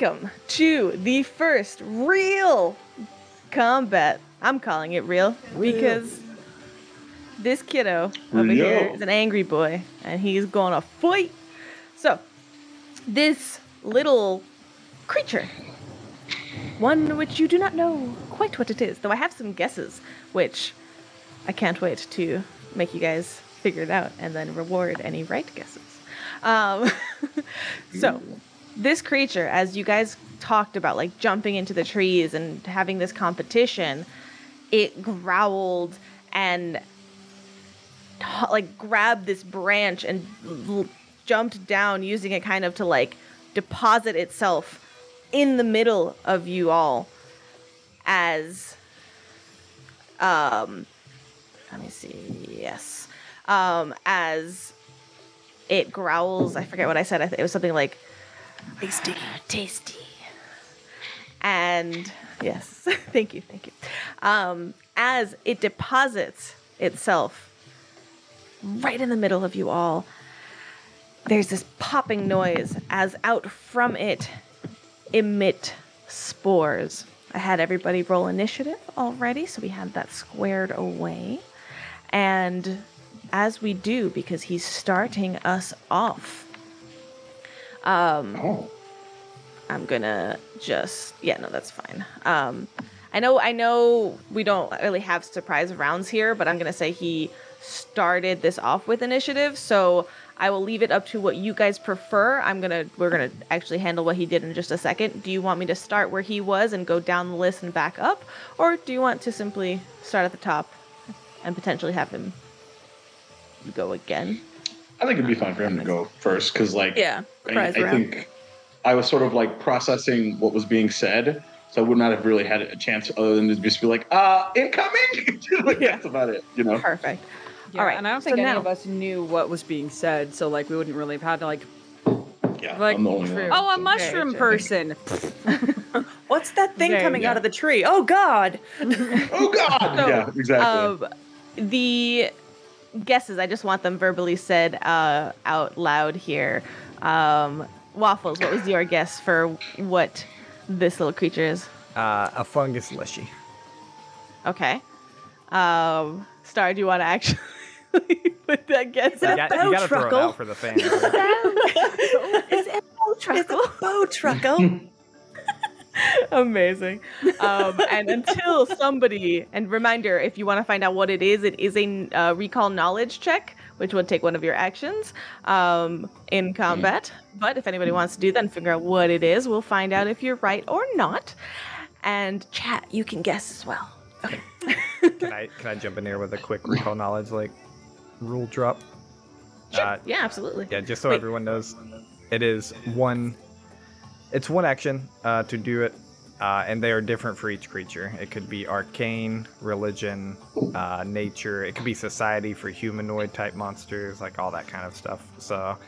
welcome to the first real combat. I'm calling it real because this kiddo over here Real. is an angry boy and he's gonna fight. So, this little creature, one which you do not know quite what it is, though I have some guesses, which I can't wait to make you guys figure it out and then reward any right guesses. Um, so, this creature, as you guys talked about, like jumping into the trees and having this competition, it growled and like grabbed this branch and l- jumped down, using it kind of to like deposit itself in the middle of you all as um let me see yes um as it growls. I forget what i said. I it was something like tasty tasty and yes thank you thank you um as it deposits itself right in the middle of you all there's this popping noise as out from it emit spores. I had everybody roll initiative already, so we had that squared away. And as we do, because he's starting us off, Oh, I'm gonna just yeah, no, that's fine. Um, I know, I know, we don't really have surprise rounds here, but I'm gonna say he started this off with initiative, so I will leave it up to what you guys prefer. I'm gonna, we're gonna actually handle what he did in just a second. Do you want me to start where he was and go down the list and back up, or do you want to simply start at the top and potentially have him go again? I think it'd be fine for him to go first because, like, Yeah, I, I think I was sort of like processing what was being said, so I would not have really had a chance other than to just be like, "Uh, incoming." like, Yeah. That's about it, you know. Perfect. Yeah, All right, and I don't so think any now- of us knew what was being said, so like we wouldn't really have had to like, Yeah, like, I'm the only one. oh, a mushroom true. person. What's that thing There coming you out of the tree? Oh God! Oh God! So, yeah, exactly. Um, the guesses, I just want them verbally said uh, out loud here. Um, Waffles, what was your guess for what this little creature is? Uh, a fungus leshy. Okay. Um, Star, do you want to actually put that guess You, out? got, you gotta throw it out for the fans. right? It's a bowtruckle. It's a bowtruckle. Amazing. Um, and until somebody, and reminder, if you want to find out what it is, it is a uh, recall knowledge check, which would take one of your actions um, in combat. But if anybody wants to do that and figure out what it is, we'll find out if you're right or not. And chat, you can guess as well. Okay. can I can I jump in here with a quick recall knowledge like rule drop? Sure. Uh, yeah, absolutely. Yeah, just so Wait. everyone knows, it is one. It's one action uh, to do it, uh, and they are different for each creature. It could be arcane, religion, uh, nature. It could be society for humanoid type monsters, like all that kind of stuff. So,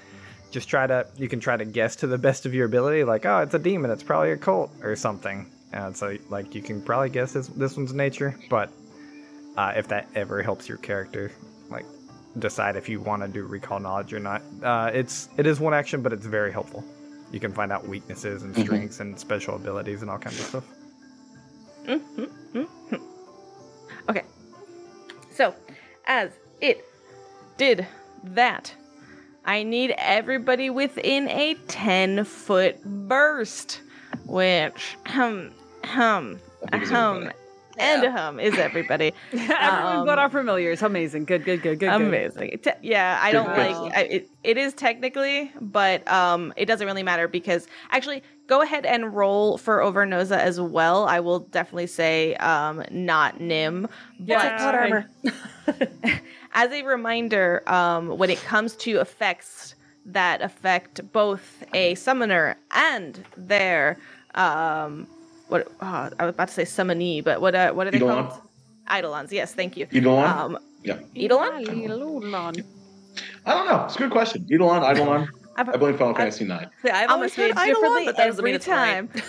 just try to. You can try to guess to the best of your ability, like, oh, it's a demon. It's probably a cult or something. And so, like, you can probably guess this this one's nature, but uh, if that ever helps your character, like decide if you want to do recall knowledge or not. Uh, it's it is one action, but it's very helpful. You can find out weaknesses and Mhm. strengths and special abilities and all kinds of stuff. Okay. So, as it did that, I need everybody within a 10 foot burst, which, hum, hum, I think it's and a hum is everybody. Everyone but Um, our familiars. Amazing. Good, good, good, good. good. Amazing. Te- yeah, I don't Good like guess. I, it. It is technically, but um, it doesn't really matter because actually, go ahead and roll for Overnoza as well. I will definitely say um, not Nim, Yeah, but It's armor. as a reminder, um, when it comes to effects that affect both a summoner and their um, what uh, I was about to say summonee, but what uh, what are they Eidolon. called? Eidolons. Yes, thank you. Eidolon? Um, yeah. Eidolon. I don't know. It's a good question. Eidolon, Eidolon. I've, I blame Final Fantasy Nine. Yeah, I've I'm always heard say it Eidolon, but that doesn't every time.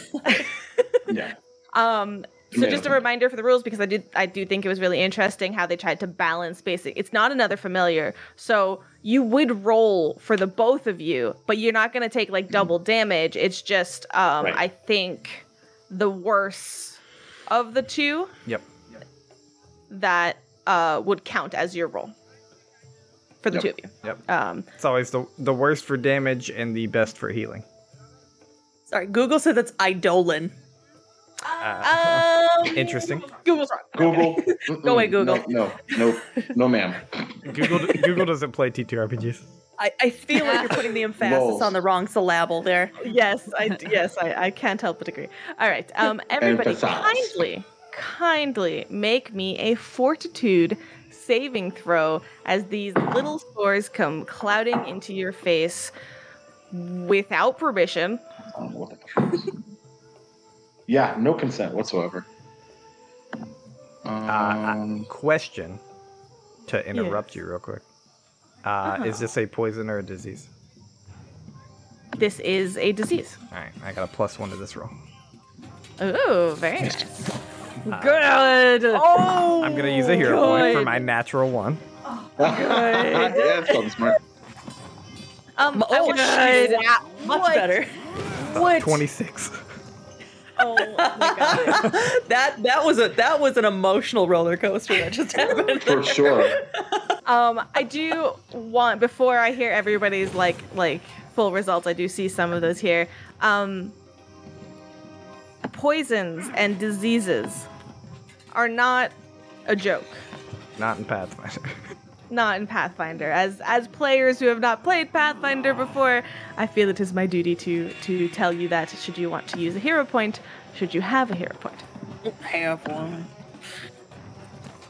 Yeah. Um, so just a reminder for the rules because I did I do think it was really interesting how they tried to balance basic. It's not another familiar, so you would roll for the both of you, but you're not gonna take like double damage. It's just um Right. I think the worse of the two Yep. that uh would count as your roll. For the Yep. two of you. Yep. Um It's always the the worst for damage and the best for healing. Sorry, Google said that's Eidolon. Uh, um, interesting. Google's wrong. Google. Go away, Google. No, no, no, no, ma'am. Google Google doesn't play TTRPGs. I, I feel like you're putting the emphasis Lols. on the wrong syllable there. yes, I d- yes, I, I can't help but agree. All right, um, everybody, Emphasize. kindly, kindly make me a fortitude saving throw as these little spores come clouding into your face without permission. I don't know what the fuck this is. yeah, no consent whatsoever. Um, Question to interrupt you real quick. Uh, Uh-huh. Is this a poison or a disease? This is a disease. All right, I got a plus one to this roll. Ooh, very nice. Good. Oh, I'm gonna use a hero point for my natural one. Good. yeah, it's called smart. Um, Oh, good. that. Much What? better. What? Twenty-six. Oh my god. that that was a that was an emotional roller coaster that just happened. For sure. Um, I do want before I hear everybody's like like full results. I do see some of those here. Um, poisons and diseases are not a joke. Not in Pathfinder. Not in Pathfinder. As as players who have not played Pathfinder before, I feel it is my duty to to tell you that should you want to use a hero point, should you have a hero point. Have one.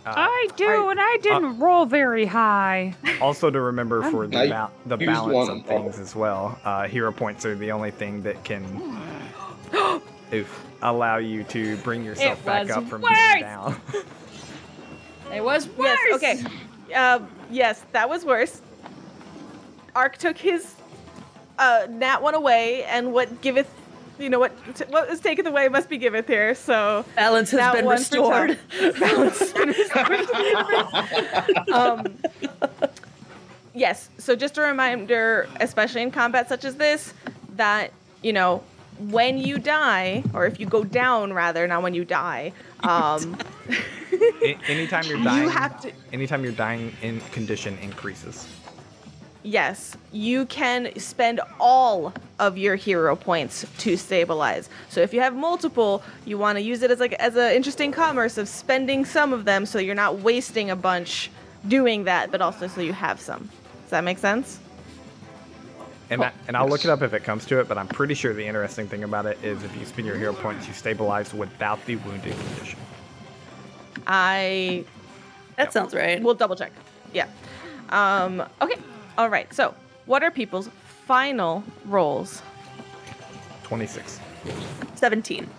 Uh, I do, Are- and I didn't roll very high. also to remember for the ba- the balance of things as well. Uh, hero points are the only thing that can oof, allow you to bring yourself It back up from worse. being down. It was worse. Yes, okay. Um, yes, that was worse. Ark took his uh, nat one away, and what giveth, you know, what what is taken away must be giveth here. So Balance has been restored. balance has been restored. um, yes. So just a reminder, especially in combat such as this, that you know when you die, or if you go down rather, not when you die. Um, anytime you're dying, you have to. anytime you're dying in condition increases. Yes, you can spend all of your hero points to stabilize. So if you have multiple, you want to use it as like as an interesting commerce of spending some of them, so you're not wasting a bunch doing that, but also so you have some. Does that make sense? And I, and I'll look it up if it comes to it, but I'm pretty sure the interesting thing about it is if you spend your hero points, you stabilize without the wounded condition. I That sounds right. We'll double check. Yeah. Um. Okay. All right. So, what are people's final rolls? 26. 17.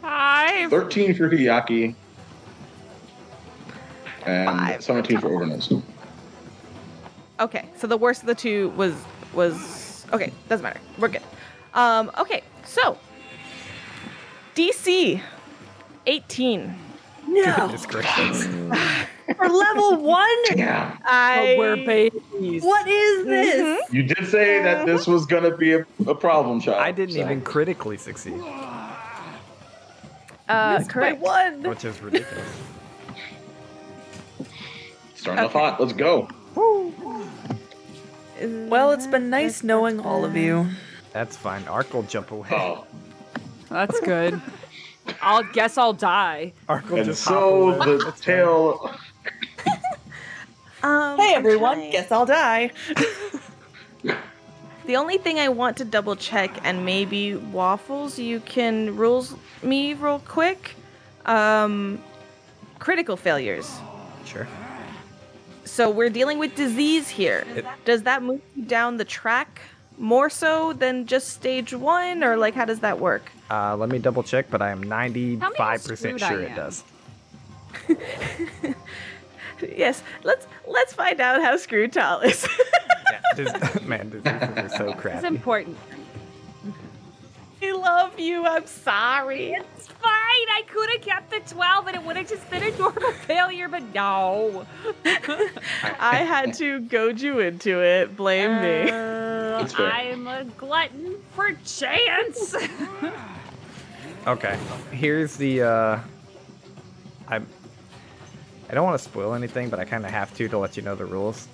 Five. 13 for Hiyaki. And Five. 17 for Overnose. Okay, so the worst of the two was was okay. Doesn't matter. We're good. Um, okay, so DC eighteen. No. Goodness gracious. For level one? Yeah. I Oh, we're babies. What is this? You did say that this was going to be a, a problem child. I didn't so- even critically succeed, uh, Missed by correct. one. which is ridiculous. Starting off hot. Let's go. Well, it's been nice knowing all of you. That's fine. Ark will jump away. Oh. That's good. I'll guess I'll die. Ark will And just so hop away. the tail. Um, Hey everyone, okay. guess I'll die. The only thing I want to double check, and maybe waffles, you can rules me real quick. Um, critical failures. Sure. So we're dealing with disease here. It- Does that move you down the track more so than just stage one, or like how does that work? Uh, let me double check, but I am 95% sure it does. Yes, let's let's find out how screwed Tal is. Yeah, dis- man, diseases are so It's important. I love you. I'm sorry. It's fine. I could have kept the 12 and it would have just been a normal failure, but no. I had to goad you into it. Blame me. Uh, It's fair. I'm a glutton for chance. Okay. Here's the uh I I don't want to spoil anything, but I kind of have to to let you know the rules.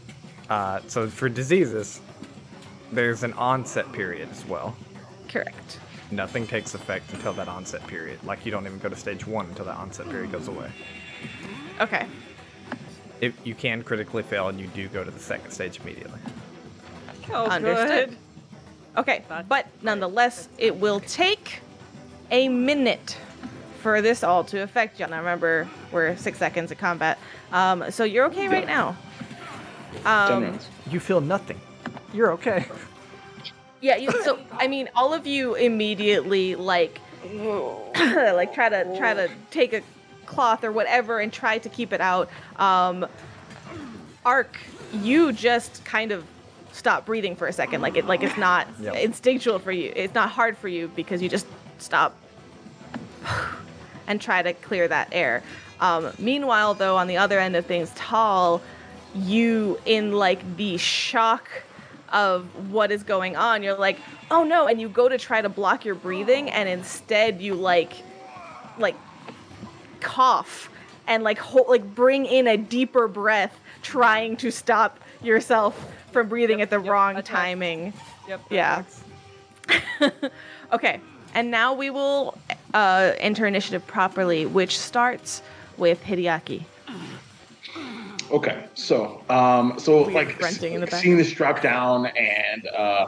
Uh so for diseases, there's an onset period as well. Correct. Nothing takes effect until that onset period. Like you don't even go to stage 1 until that onset period goes away. Okay. If you can critically fail and you do go to the second stage immediately. oh, Understood. good. Okay, but nonetheless, it will take a minute for this all to affect you. Now remember, we're six seconds of combat, um, so you're okay right now. Um. You feel nothing. You're okay. yeah. You, so I mean, all of you immediately like, like try to try to take a cloth or whatever and try to keep it out. Um, Ark, you just kind of stop breathing for a second. Like it, like it's not Yep. instinctual for you. It's not hard for you because you just stop and try to clear that air. Um, meanwhile, though, on the other end of things, Tal, you in like the shock of what is going on, you're like, oh no, and you go to try to block your breathing, and instead you like, like, cough and like hold, like bring in a deeper breath, trying to stop yourself from breathing Yep, at the yep, wrong timing. Yep. Yeah. Okay, and now we will uh, enter initiative properly, which starts with Hideaki. Okay, so um, so Weird like grunting in the seeing background. this drop down, and uh,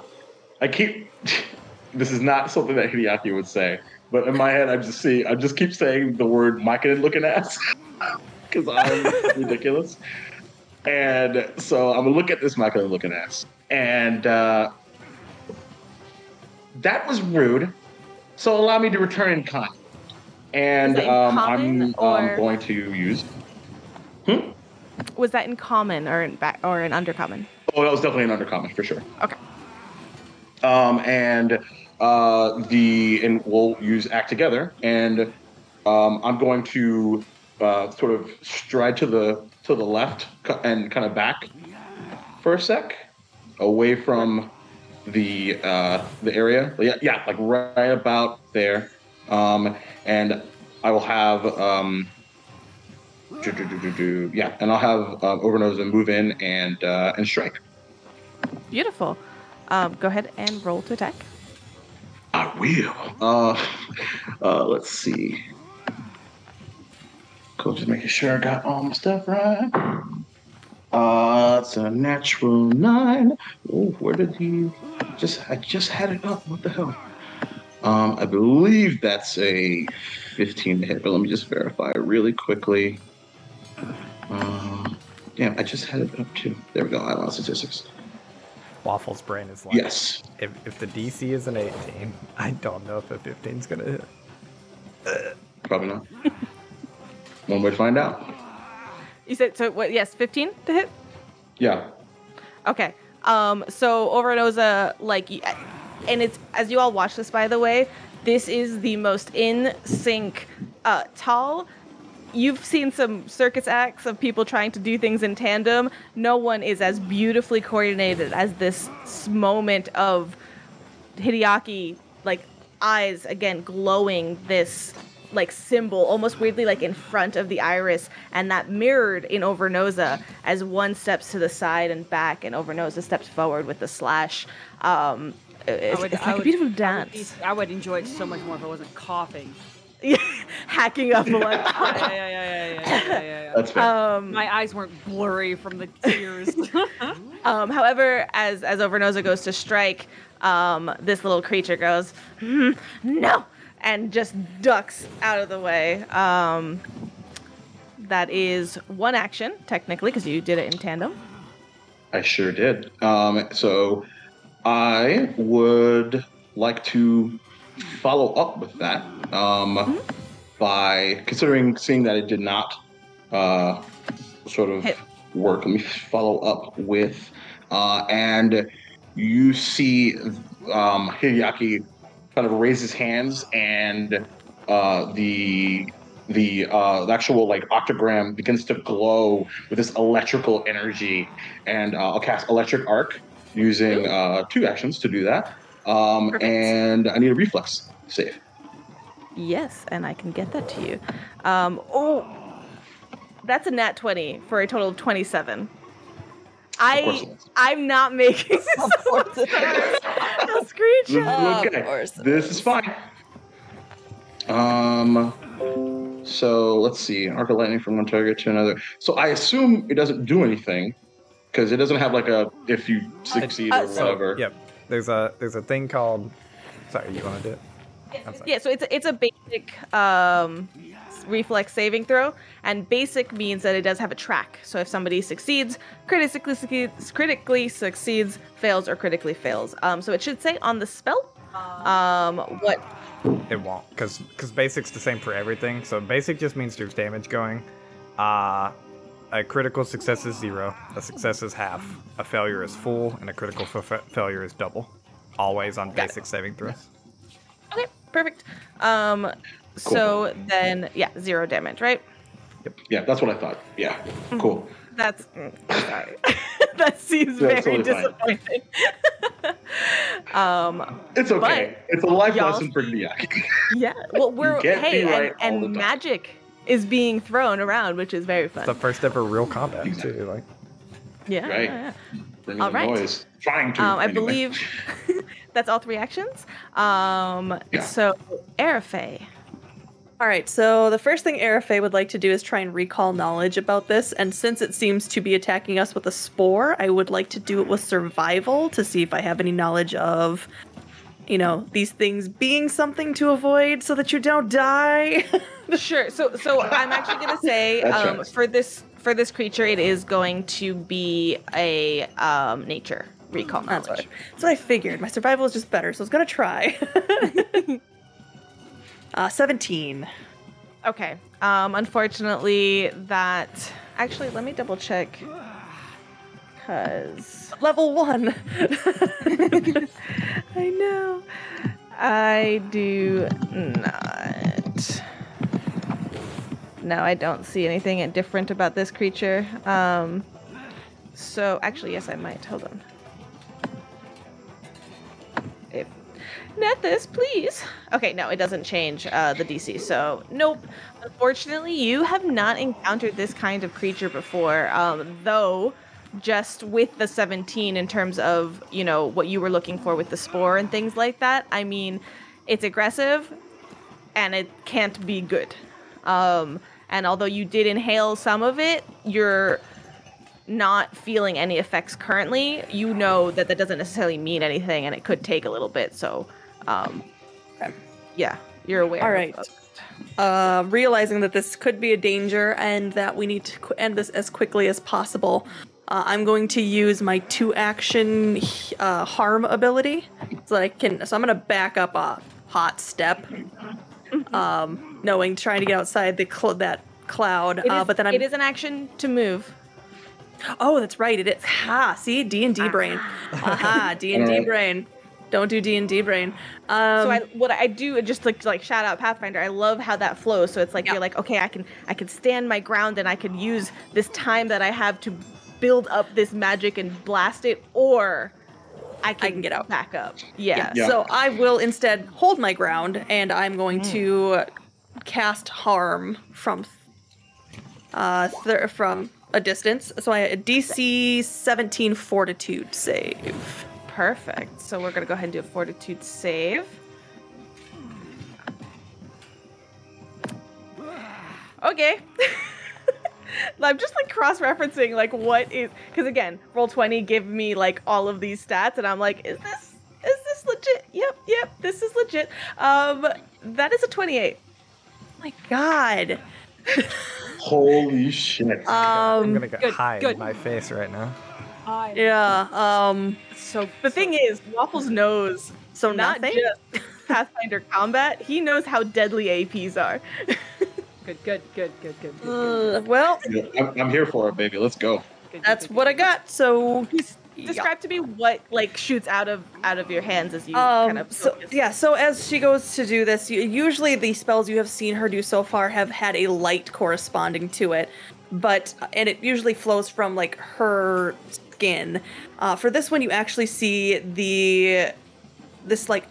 I keep. this is not something that Hideaki would say, but in my head, I just see, I just keep saying the word "Micah looking ass" because I'm ridiculous. And so I'm gonna look at this Micah looking ass, and uh, that was rude. So allow me to return in kind. And um, I'm or- um, going to use. Was that in common or in back or in undercommon? Oh, that was definitely an undercommon for sure. Okay. Um, and uh, the and we'll use act together, and um, I'm going to uh, sort of stride to the to the left and kind of back for a sec, away from the uh, the area. Yeah, yeah, like right about there. Um, and I will have um, do, do, do, yeah, and I'll have uh, Overnose move in and uh, and strike. Beautiful. Um, go ahead and roll to attack. I will. Uh, uh, let's see. Cool, just making sure I got all my stuff right. Uh, it's a natural nine. Oh, where did he? Just I just had it up. What the hell? Um, I believe that's a 15 to hit, but let me just verify really quickly. Damn, I just had it up too. There we go. I lost statistics. Waffle's brain is like, Yes. if, if the DC is an 18, I don't know if a 15 is going to hit. Probably not. One way to find out. You said so. What? Yes, fifteen to hit. Yeah. Okay. Um. So Overnoza, like, and it's as you all watch this, by the way, this is the most in sync. Uh, tall. You've seen some circus acts of people trying to do things in tandem. No one is as beautifully coordinated as this moment of Hideaki, like eyes again glowing this like symbol almost weirdly like in front of the iris and that mirrored in Overnoza as one steps to the side and back and Overnoza steps forward with the slash. Um, it's, it's like a beautiful I would, dance. I would enjoy it so much more if I wasn't coughing. Hacking up like yeah, yeah, yeah, yeah, yeah, yeah, yeah, yeah. That's fair. um, My eyes weren't blurry from the tears. Um, however, as as Overnoza goes to strike, um, this little creature goes, "Hmm, no, and just ducks out of the way. Um, that is one action technically because you did it in tandem. I sure did. Um, so I would like to follow up with that um, by considering seeing that it did not uh, sort of Hit. work. Let me follow up with, uh, and you see um, Hideaki kind of raise his hands and uh, the the uh, the actual like octogram begins to glow with this electrical energy, and uh, I'll cast electric arc using uh, two actions to do that. Um, Perfect. and I need a reflex save. Yes, and I can get that to you. Um, oh, that's a nat 20 for a total of 27. I I'm not making this Of course it is. a screenshot. Okay, Of course. This is fine. Um. So let's see. Arc of lightning from one target to another. So I assume it doesn't do anything because it doesn't have like a if you succeed uh, or so- whatever. Yep. There's a there's a thing called. Sorry, you want to do it? Yeah, so it's a, it's a basic um, reflex saving throw, and basic means that it does have a track. So if somebody succeeds, critically succeeds, critically succeeds, fails, or critically fails. Um, so it should say on the spell um, what It won't, because because basic's the same for everything. So basic just means there's damage going. Uh, a critical success is zero. A success is half. A failure is full, and a critical fa- fa- failure is double. Always on Got it. basic saving throws. Okay, perfect. Um, so then, yeah, zero damage, right? Yep. Yeah, that's what I thought. Yeah, Mm-hmm. cool. That's mm, sorry. that seems That's very totally disappointing. um, It's okay. it's a life y'all- lesson for Diak. yeah. Well, we're can't hey, be right and, all and time. magic is being thrown around, which is very fun. It's the first ever real combat too. Like yeah, Right. yeah, Bringing All the right. noise. Trying to. Um, I anyway. believe that's all three actions. Um, Yeah. so Arafay. All right, so the first thing Arafay would like to do is try and recall knowledge about this, and since it seems to be attacking us with a spore, I would like to do it with survival to see if I have any knowledge of, you know, these things being something to avoid so that you don't die. Sure. So so I'm actually gonna say um, right. for this for this creature, it is going to be a um, nature recall That's what, knowledge. that's what I figured. My survival is just better, so I was gonna try. uh, 17. Okay. Um, unfortunately, that actually let me double check. Cause Level 1. I know I do not. No, I don't see anything different about this creature. Um, so actually, yes, I might. Hold on. If Nethys, please. Okay, no, it doesn't change uh, the DC. So nope. Unfortunately, you have not encountered this kind of creature before. Um, though, just with the 17 in terms of you know what you were looking for with the spore and things like that. I mean, it's aggressive, and it can't be good. Um, and although you did inhale some of it, you're not feeling any effects currently. You know that that doesn't necessarily mean anything, and it could take a little bit. So, um, yeah, you're aware. All of- right. uh, realizing that this could be a danger and that we need to qu- end this as quickly as possible, uh, I'm going to use my two action uh, harm ability so that I can. So I'm going to back up a hot step, um, knowing trying to get outside the cl- that cloud. It uh, is- but then I'm. it is an action to move. Oh, that's right. It is. Ha! See, D and D brain. Aha! D and D brain. Don't do D and D brain. Um, so I, what I do just like like shout out Pathfinder. I love how that flows. So it's like Yeah. you're like, okay, I can I can stand my ground and I can use this time that I have to build up this magic and blast it, or I can, can get out. back up. Yeah. Yeah. So I will instead hold my ground, and I'm going Hmm. to cast harm from uh th- from a distance. So I a DC 17 Fortitude save. Perfect. So we're gonna go ahead and do a Fortitude save. Okay. I'm just like cross-referencing like what is because again, Roll20 give me like all of these stats, and I'm like, is this is this legit? Yep, yep, this is legit. Um, that is a twenty-eight. Oh my God. Holy shit. I'm Um. gonna get good, high good. in my face right now. Yeah. Um. So the thing is, Waffles knows So not nothing. just Pathfinder combat. He knows how deadly APs are. Good, good, good, good, good. good, Uh, well, I'm, I'm here for it, baby. Let's go. good, that's what I got. So He's describe to me what like shoots out of out of your hands as you Um, kind of so yeah, so as she goes to do this, you, usually the spells you have seen her do so far have had a light corresponding to it, but and it usually flows from like her skin. Uh, for this one, you actually see the this like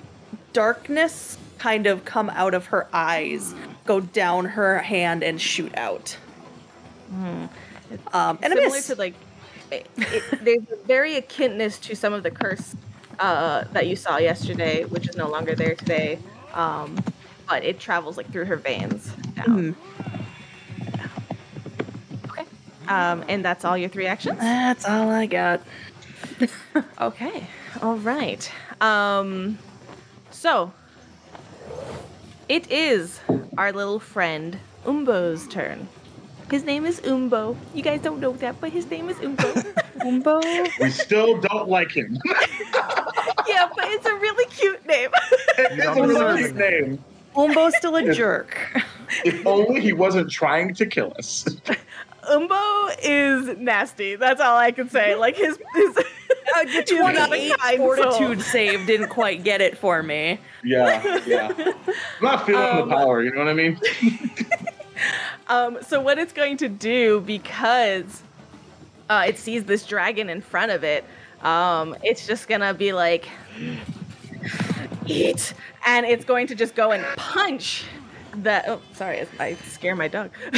darkness kind of come out of her eyes, go down her hand and shoot out. Um, and similar to like it, it, there's a very akinness to some of the curse uh, that you saw yesterday, which is no longer there today. Um, but it travels like through her veins down. Okay. Um, and that's all your three actions. That's all I got. Okay. All right. Um, so it is our little friend Umbo's turn. His name is Umbo. You guys don't know that, but his name is Umbo. Umbo. We still don't like him. yeah, but it's a really cute name. it's a really cute name. Umbo's still a jerk. If only he wasn't trying to kill us. Umbo is nasty. That's all I can say. Like his his Uh, the a 28 kind soul. fortitude save didn't quite get it for me. Yeah, yeah. I'm not feeling Um, the power, you know what I mean? Um, so what it's going to do because uh, it sees this dragon in front of it, um, it's just gonna be like, eat, and it's going to just go and punch the. Oh, sorry, I scare my dog.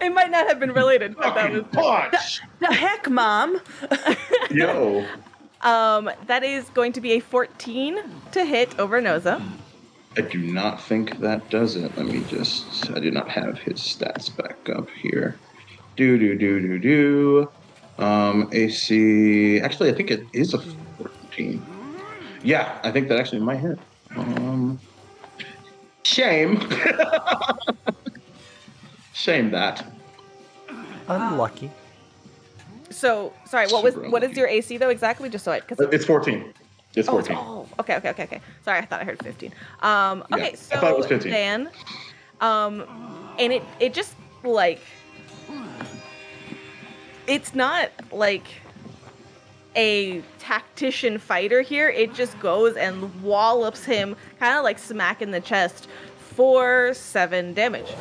it might not have been related, but that was. Fucking punch! The heck, mom? Yo. Um, that is going to be a 14 to hit Overnoza. I do not think that does it. Let me just. I do not have his stats back up here. Do do do do do. Um, AC. Actually, I think it is a 14. Yeah, I think that actually might hit. Um, shame. shame that. Unlucky. So sorry, what was Super what is unlucky. your AC though exactly? Just so I because It's 14. It's Oh, 14. oh, okay, okay, okay, okay. Sorry, I thought I heard 15. Um, Yeah, okay, I so thought it was 15. Dan, um, and it it just like it's not like a tactician fighter here. It just goes and wallops him, kind of like smack in the chest for seven damage.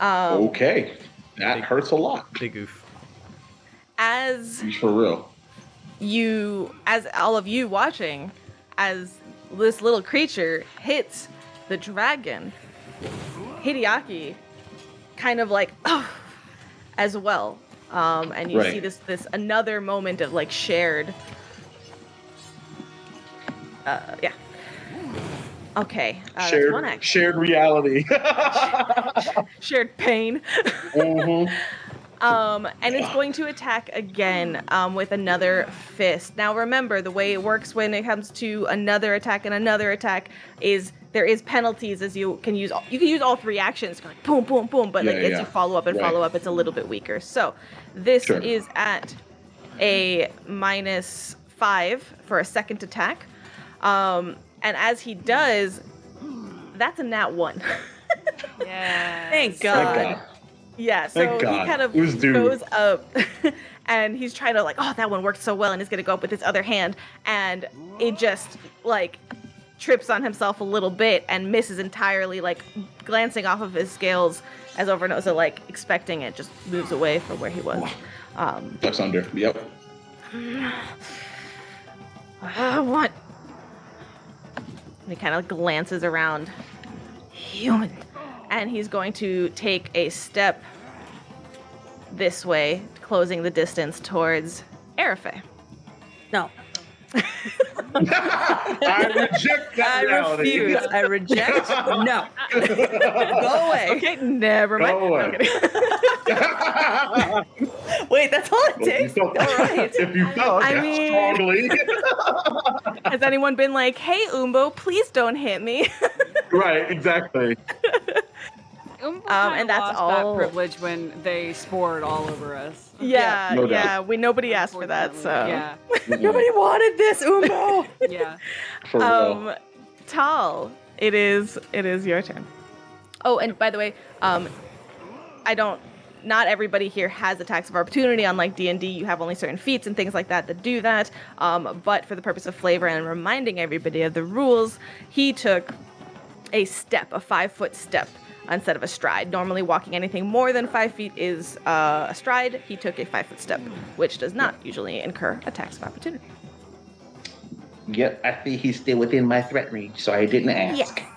Um, Okay. That hurts a lot. Big oof. as For real. you as all of you watching as this little creature hits the dragon hideaki kind of like oh, as well um, and you Right. see this this another moment of like shared uh, yeah okay uh, shared, shared reality. shared pain Mhm. Um, and it's going to attack again um, with another fist. Now, remember the way it works when it comes to another attack and another attack is there is penalties as you can use. All, you can use all three actions, like boom, boom, boom. But like Yeah, as yeah. you follow up and Right. follow up, it's a little bit weaker. So this Sure. is at a minus five for a second attack. Um, and as he does, that's a nat one. Yeah. Thank Thank God. God. Yeah, so Thank he kind of It was due. goes up and he's trying to like, oh, that one worked so well, and he's gonna go up with his other hand, and it just like trips on himself a little bit and misses entirely, like glancing off of his scales as Overnoza, like expecting it, just moves away from where he was. Um, Ducks under. Yep. uh, what? And he kind of glances around. Human. And he's going to take a step this way, closing the distance towards Arafay. No. I reject that I reality. refuse. I reject. No. Go away. Okay, never mind. Go away. Okay. Wait, that's all it If takes. felt, All right. if you felt I that mean- strongly, Has anyone been like, hey, Umbo, please don't hit me? right? Exactly. Um, and that's lost all- that privilege when they spored all over us. yeah, no yeah. We nobody asked for that, so. Yeah, Nobody wanted this, Umbo. yeah. For. Um, Tal, it is it is your turn. Oh, and by the way, um, I don't not everybody here has attacks of opportunity. Unlike D and D, you have only certain feats and things like that that do that. Um, but for the purpose of flavor and reminding everybody of the rules, he took a step, a five foot step instead of a stride. Normally, walking anything more than five feet is uh, a stride. He took a five foot step, which does not usually incur attacks of opportunity. Yep, I think he's still within my threat range, so I didn't ask.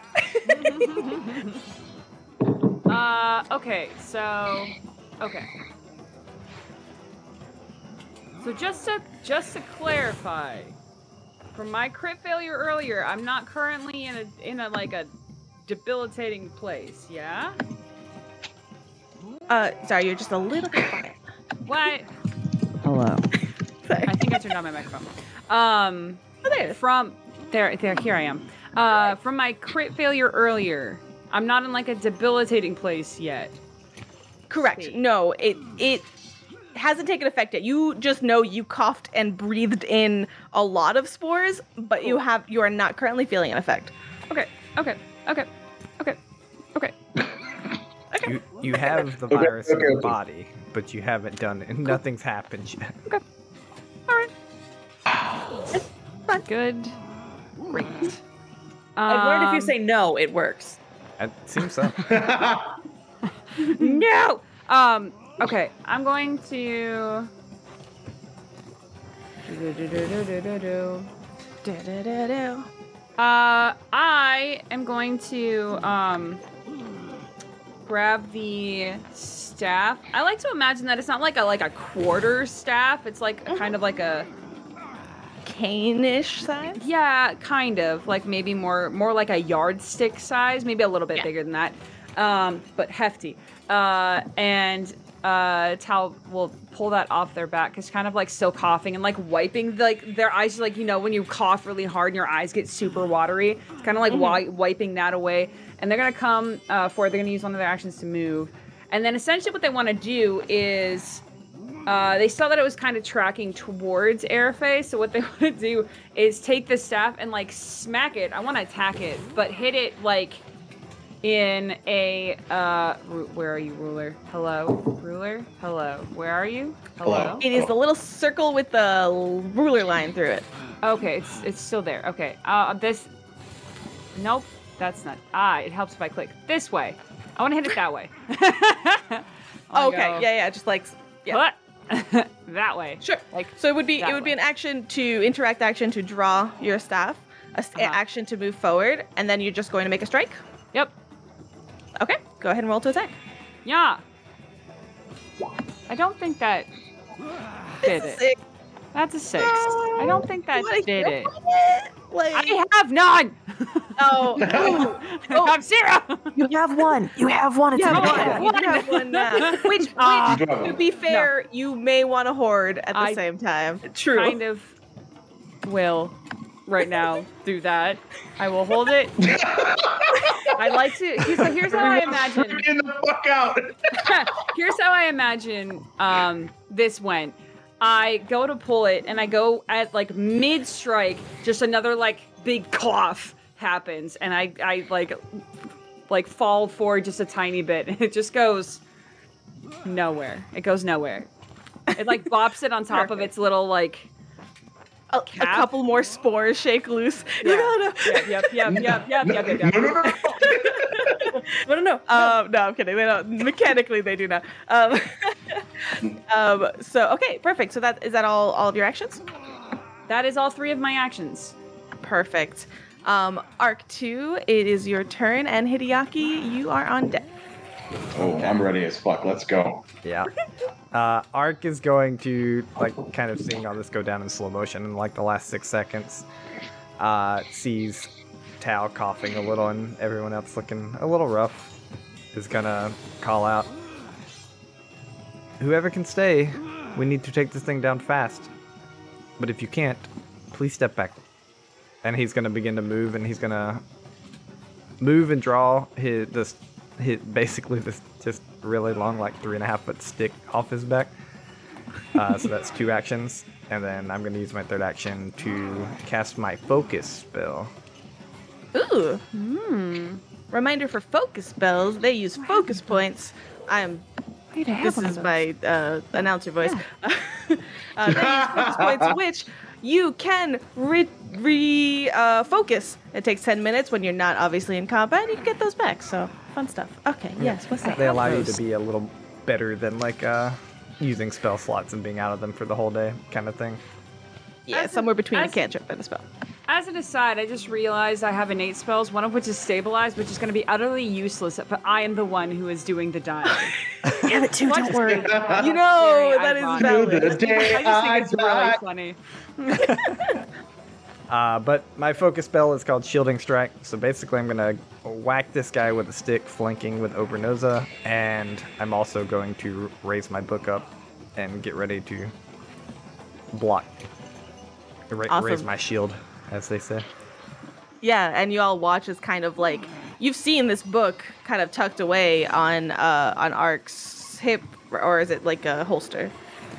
Uh, okay, so, okay. So just to just to clarify, from my crit failure earlier, I'm not currently in a in a like a debilitating place. Yeah. Uh, sorry, you're just a little bit quiet. What? Hello. Sorry. I think I turned on my microphone. Um, Oh, there it is. from there, there, here I am. Uh, from my crit failure earlier, I'm not in like a debilitating place yet. Correct. See. No, it it hasn't taken effect yet. You just know you coughed and breathed in a lot of spores, but you have you are not currently feeling an effect. Okay, okay, okay, okay, okay. okay. You you have the Okay, virus in your body, but you haven't done it. and Nothing's happened yet. Okay. All right. Good. Great. I've learned if you Um, say no, it works. It seems so. no. Um. Okay. I'm going to. Do-do-do-do-do-do-do. Da-da-da-da. Uh, I am going to um grab the staff. I like to imagine that it's not like a like a quarter staff. It's like a, kind of like a Cane-ish size. yeah, kind of like maybe more more like a yardstick size, maybe a little bit Yeah. bigger than that, um, but hefty. Uh, and uh, Tal will pull that off their back because kind of like still coughing and like wiping like their eyes like you know when you cough really hard and your eyes get super watery. It's kind of like wi- wiping that away. And they're gonna come uh, forward. They're gonna use one of their actions to move. And then essentially what they want to do is uh, they saw that it was kind of tracking towards Arafay, so what they want to do is take the staff and like smack it. I want to attack it, but hit it like in a uh, ru- where are you, ruler? Hello, ruler. Hello, where are you? Hello. It is the little circle with the ruler line through it. Okay, it's it's still there. Okay, uh, this. Nope, that's not. Ah, it helps if I click this way. I want to hit it that way. Wanna okay, go, yeah, yeah, just like yeah. "What?" that way. Sure. Like So it would be that it would be way. an action to interact action to draw your staff, a s- Uh-huh. action to move forward, and then you're just going to make a strike. Yep. Okay, go ahead and roll to attack. Yeah. I don't think that did it. Six. That's a six. I don't think that You wanna did it. it? Like, I have none. oh, oh, I have zero. You have one. You have one. It's you have in one. You have one now. Which, uh, which. You do have to be fair, you may want to hoard at the I- same time. True. kind of will right now do that. I will hold it. I like to. So here's how I imagine. In the fuck out. Here's how I imagine um, this went. I go to pull it, and I go at like mid strike. Just another like big cough happens, and I I like like fall forward just a tiny bit, and it just goes nowhere. It goes nowhere. It like bops it on top of its little like A, a couple more spores shake loose. yeah. No, no, Yep, yep, yep, yep, yep, yep, yep, yep. No, no, no, no. no, no, no. Um, no, I'm kidding. They don't. Mechanically, they do not. Um, um, so okay, perfect. So that is that all. All of your actions. That is all three of my actions. Perfect. Um, arc two. It is your turn, and Hideaki, you are on deck. Oh, I'm ready as fuck. Let's go. Yeah. Uh, Ark is going to like kind of seeing all this go down in slow motion in like the last six seconds. Uh, sees Tao coughing a little and everyone else looking a little rough. Is gonna call out. Whoever can stay, we need to take this thing down fast. But if you can't, please step back. And he's gonna begin to move, and he's gonna move and draw his this his basically this just really long like three and a half foot stick off his back. Uh, so that's two actions, and then I'm gonna use my third action to cast my focus spell. Ooh. Hmm. Reminder for focus spells: they use focus points. I am need to this is my uh, announcer voice. uh, they use focus points, which you can re, re uh, focus. It takes ten minutes when you're not obviously in combat. You can get those back. So fun stuff. Okay, yes. What's that? They allow you to be a little better than like uh, using spell slots and being out of them for the whole day, kind of thing. Yeah, As a- somewhere between a as- cantrip and a spell. As an aside, I just realized I have innate spells, one of which is stabilized, which is going to be utterly useless, but I am the one who is doing the dying. Have it too, don't worry. You know Very that is ironic. valid. The day I just think it's die. really funny. Uh, but my focus spell is called Shielding Strike. So basically, I'm gonna whack this guy with a stick, flanking with Overnoza, and I'm also going to raise my book up and get ready to block. Ra- Awesome. Raise my shield, as they say. Yeah, and you all watch as kind of like you've seen this book kind of tucked away on uh on Ark's hip, or is it like a holster?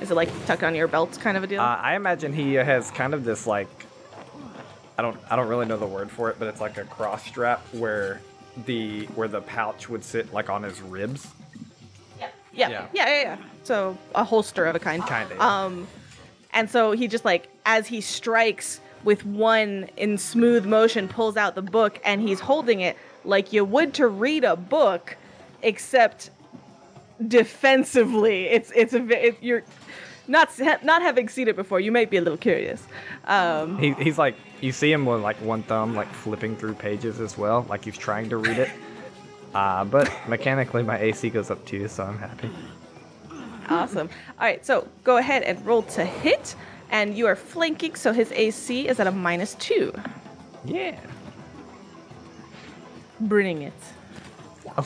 Is it like tucked on your belt kind of a deal? Uh, I imagine he has kind of this like I don't I don't really know the word for it, but it's like a cross strap where the where the pouch would sit like on his ribs. yeah. yeah, yeah. yeah, yeah, yeah. So a holster of a kind. Kinda, yeah. Um, and so he just like as he strikes with one in smooth motion, pulls out the book, and he's holding it like you would to read a book, except defensively. It's it's a ve- it, you're not not having seen it before. You might be a little curious. Um, He, he's like you see him with like one thumb like flipping through pages as well, like he's trying to read it. Uh, but mechanically my AC goes up too, so I'm happy. Awesome. All right, so go ahead and roll to hit, and you are flanking, so his AC is at a minus two. Yeah. Bring it.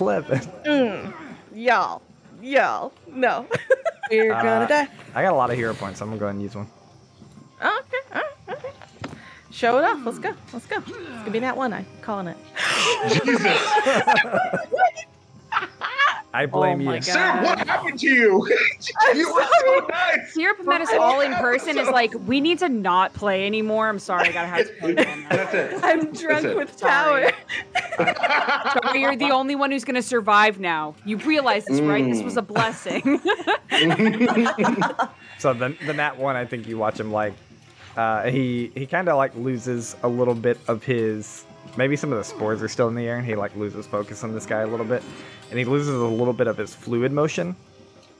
Eleven. Y'all. Y'all. No. We're Uh, gonna die. I got a lot of hero points, so I'm gonna go ahead and use one. okay, all right, okay. Show it off. Let's go. Let's go. It's gonna be that one. I'm calling it. I blame Oh you. my God. Sam, what happened to you? you were so nice. Syrup met us all in person is like, we need to not play anymore. I'm sorry, I gotta have to play again. That's it. I'm drunk it. with power. Sorry. Sorry, you're the only one who's gonna survive now. You realize this, right? This was a blessing. So the the nat one, I think you watch him like uh, he he kind of like loses a little bit of his maybe some of the spores are still in the air, and he like loses focus on this guy a little bit, and he loses a little bit of his fluid motion,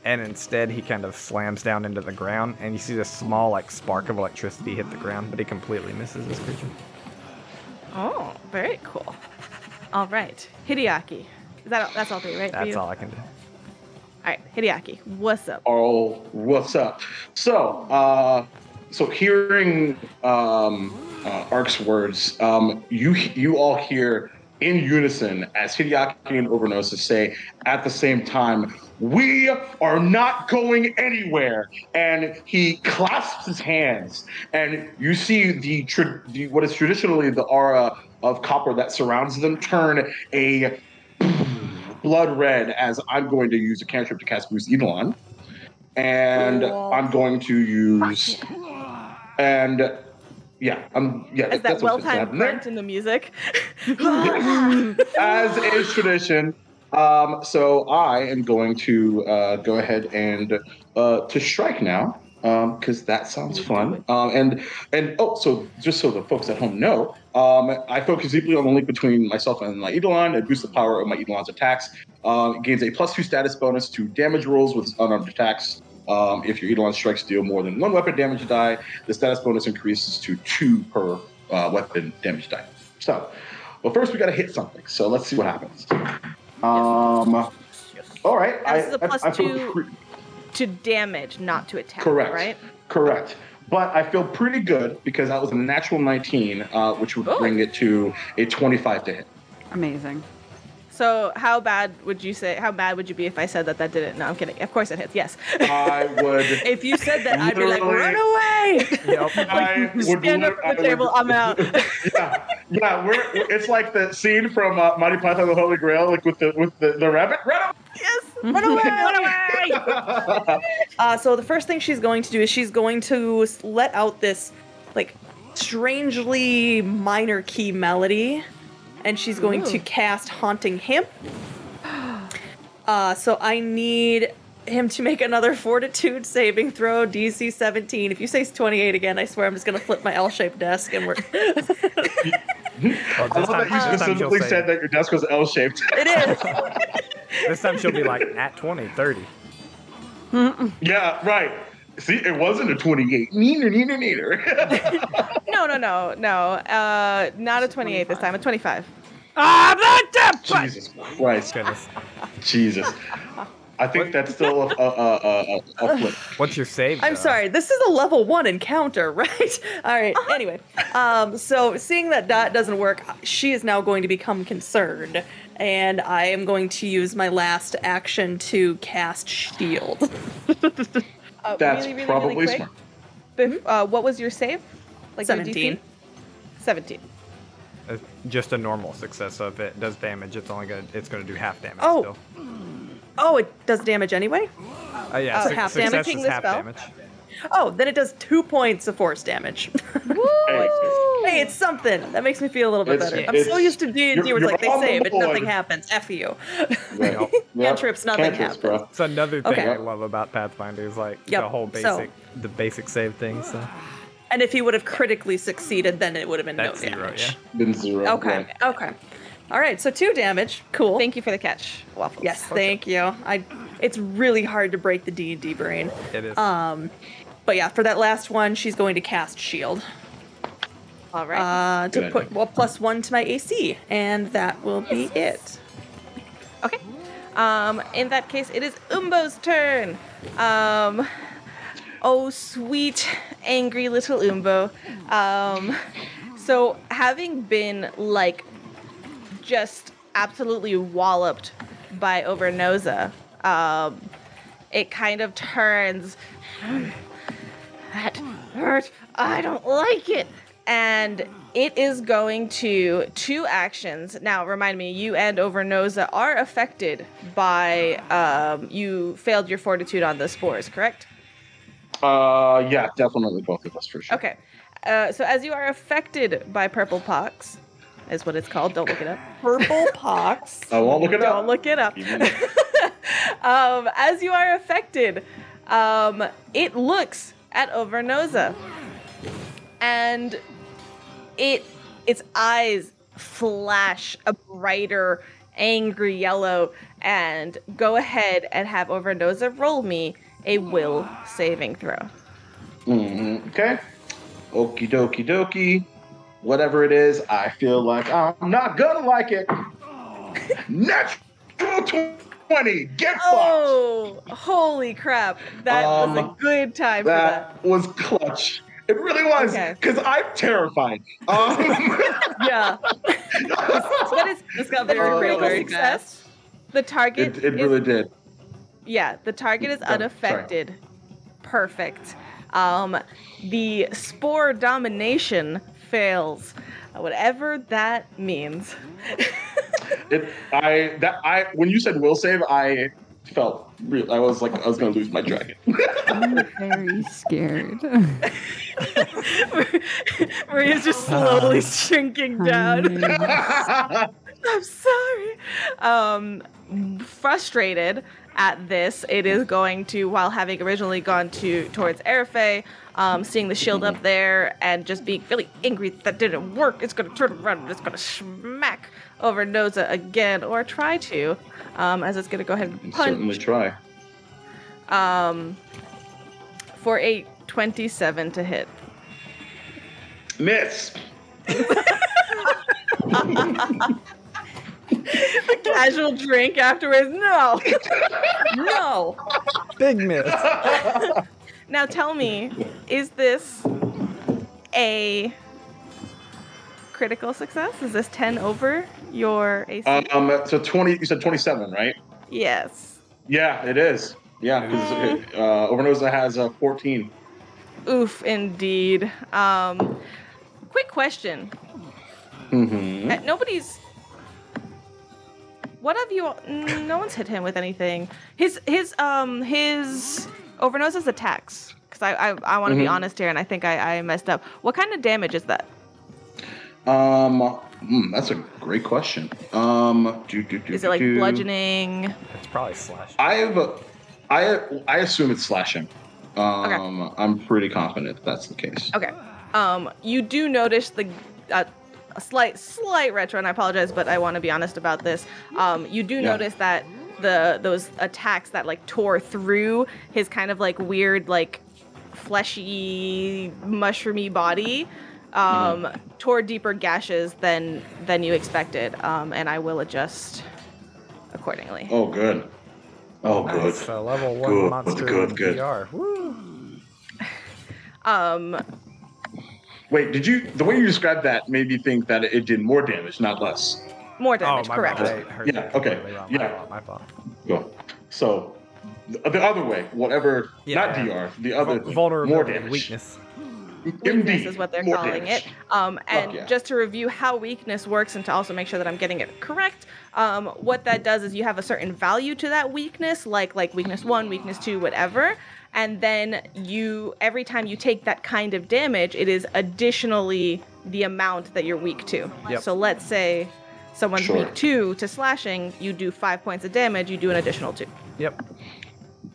and instead he kind of slams down into the ground, and you see this small like spark of electricity hit the ground, but he completely misses this creature. Oh, very cool. All right, Hideaki. Is that that's all three, right? for That's you? all I can do. All right, Hideaki. What's up? Oh, what's up? So, uh, so hearing um, uh, Ark's words, um, you you all hear in unison as Hideaki and Overnoza say at the same time, "We are not going anywhere." And he clasps his hands, and you see the, tra- the what is traditionally the aura of copper that surrounds them turn a blood red as I'm going to use a cantrip to cast Boost Eidolon. And I'm going to use and yeah, I'm yeah, As that well-timed grunt in the music. As is tradition. Um, so I am going to uh, go ahead and uh, to strike now Um because that sounds fun. Um, and and oh, so just so the folks at home know, um, I focus deeply on the link between myself and my Eidolon. It boosts the power of my Eidolon's attacks. Um, it gains a plus two status bonus to damage rolls with unarmed attacks. Um, if your Eidolon strikes deal more than one weapon damage die, the status bonus increases to two per uh, weapon damage die. So, well, first we got to hit something. So let's see what happens. Um, all right. Now, this is a I- plus I feel two- pre- to damage, not to attack. Correct. Right? Correct. But I feel pretty good because that was a natural 19, uh, which would Oh. bring it to a 25 to hit. Amazing. So how bad would you say? How bad would you be if I said that that didn't? No, I'm kidding. Of course it hits. Yes. I would. If you said that, I'd be like, run away. Yep. I would Stand up from the I table. would- I'm out. yeah, yeah. We're, it's like the scene from uh, Monty Python and the Holy Grail, like with the with the, the rabbit. Run away. yes. Run away. Run away! away! Uh, so the first thing she's going to do is she's going to let out this, like, strangely minor key melody, and she's going to cast Haunting Hymn. Uh, so I need him to make another fortitude saving throw, DC 17. If you say 28 again, I swear I'm just gonna flip my L-shaped desk and we're. Well, I this love time, that you this time she'll specifically say, said that your desk was L-shaped. it is. this time she'll be like at 20, 30. yeah, right. See, it wasn't a 28. Neither, neither, neither. No, no, no, no. Uh, not a 28 this time. A 25. Ah, that Jesus Christ. Goodness. Jesus. I think that's still a, a, a, a, a flip. What's your save? I'm though? sorry. This is a level one encounter, right? All right. Anyway, um, so seeing that that doesn't work, she is now going to become concerned, and I am going to use my last action to cast shield. Uh, That's really, really, probably really quick. smart. Bef- uh, what was your save? Like 17. 17. Uh, Just a normal success. So if it does damage, it's only gonna it's gonna do half damage. Oh. Still. Oh, it does damage anyway. Uh, yeah. Oh, su- half success damaging is the half spell? damage. Oh, then it does two points of force damage. Hey, hey, it's something that makes me feel a little bit It's- better. I'm it's- so used to D and D where it's like they say, on but nothing happens. F you. Right. Yep. Cantrips, nothing Cantrips, happens. bro. It's another thing Okay. I love about Pathfinder is like Yep, the whole so- basic, the basic save thing. So And if he would have critically succeeded, then it would have been that's no zero. damage. Yeah. Been zero. Okay. Okay. All right. So two damage. Cool. Thank you for the catch, Waffles. Yes. Thank you. I. It's really hard to break the D and D brain. It is. Um, but yeah, for that last one, she's going to cast shield. All right. Uh, to Good put well plus one to my AC, and that will be it. Okay. Um, in that case, it is Umbo's turn. Um, oh, sweet, angry little Umbo. Um, so, having been like just absolutely walloped by Overnoza, um, it kind of turns. That hurt. I don't like it. And it is going to two actions. Now, remind me, you and Overnoza are affected by um, you failed your fortitude on the spores, correct? Uh, yeah, definitely both of us for sure. Okay. Uh, so as you are affected by purple pox, is what it's called. Don't look it up. Purple pox. I won't look it up. Don't look it up. Um, as you are affected, um, it looks at Overnoza, and it its eyes flash a brighter, angry yellow. And go ahead and have Overnoza roll me a will saving throw. Mhm. Okay. Okie dokie dokie. Whatever it is, I feel like I'm not gonna like it. Natural 20. Get fucked. Oh, holy crap! That was a Um, good time for that. That was clutch. It really was. Okay. Because I'm terrified. Um, Yeah. But it's This got very a real critical very success. fast. The target it, it is really did. Yeah, the target is Sorry, sorry. unaffected. Perfect. Um, the spore domination fails, uh, whatever that means. It, I that I when you said will save, I felt real. I was like I was gonna lose my dragon. I'm very scared. Maria's just slowly shrinking down. I'm sorry. Um, frustrated at this, it is going to, while having originally gone to towards Arafay, um, seeing the shield up there and just being really angry that didn't work, it's going to turn around and it's going to smack Overnoza again, or try to, um, as it's going to go ahead and Certainly try. um, for a 27 to hit. Miss. A casual drink afterwards. No. No. Big miss. Now tell me, is this a critical success? Is this 10 over your AC? Um, so twenty. You said twenty-seven, right? yes. Yeah, it is. Yeah, because uh, Overnoza has a fourteen. Oof, indeed. Um, quick question. Mm-hmm. Uh, nobody's. What have you? mm, No one's hit him with anything. His his um his Overnose's attacks. Because I I, I want to be Mhm. honest here, and I think I, I messed up. What kind of damage is that? Um, mm, that's a great question. Um, do, do, do, Is it like do. bludgeoning? It's probably slash. I've I I assume it's slashing. Um, I'm pretty confident that's the case. Okay. Um, you do notice the uh, a slight slight retro, and I apologize, but I want to be honest about this. Um, you do Yeah. notice that the those attacks that like tore through his kind of like weird like fleshy mushroomy body um, Mm-hmm. tore deeper gashes than than you expected, um, and I will adjust accordingly. Oh, good. Oh, good. Nice. A level one Good, monster good, in good. DR. Woo. Um, Wait, did you? The way you described that made me think that it did more damage, not less. more Oh, damage, my correct? bad. I heard Yeah, that okay, wrong. yeah. My fault. My fault. Go. So, the, the other way, whatever, Yeah. not DR, the other Vul- vulnerability, more and damage. weakness. Weakness Indeed, is what they're more calling damage. it. Um, and yeah. just to review how weakness works and to also make sure that I'm getting it correct, um, what that does is you have a certain value to that weakness, like like weakness one, weakness two, whatever. And then you every time you take that kind of damage, it is additionally the amount that you're weak to. Yep. So let's say someone's Sure. weak two to slashing, you do five points of damage, you do an additional two. Yep.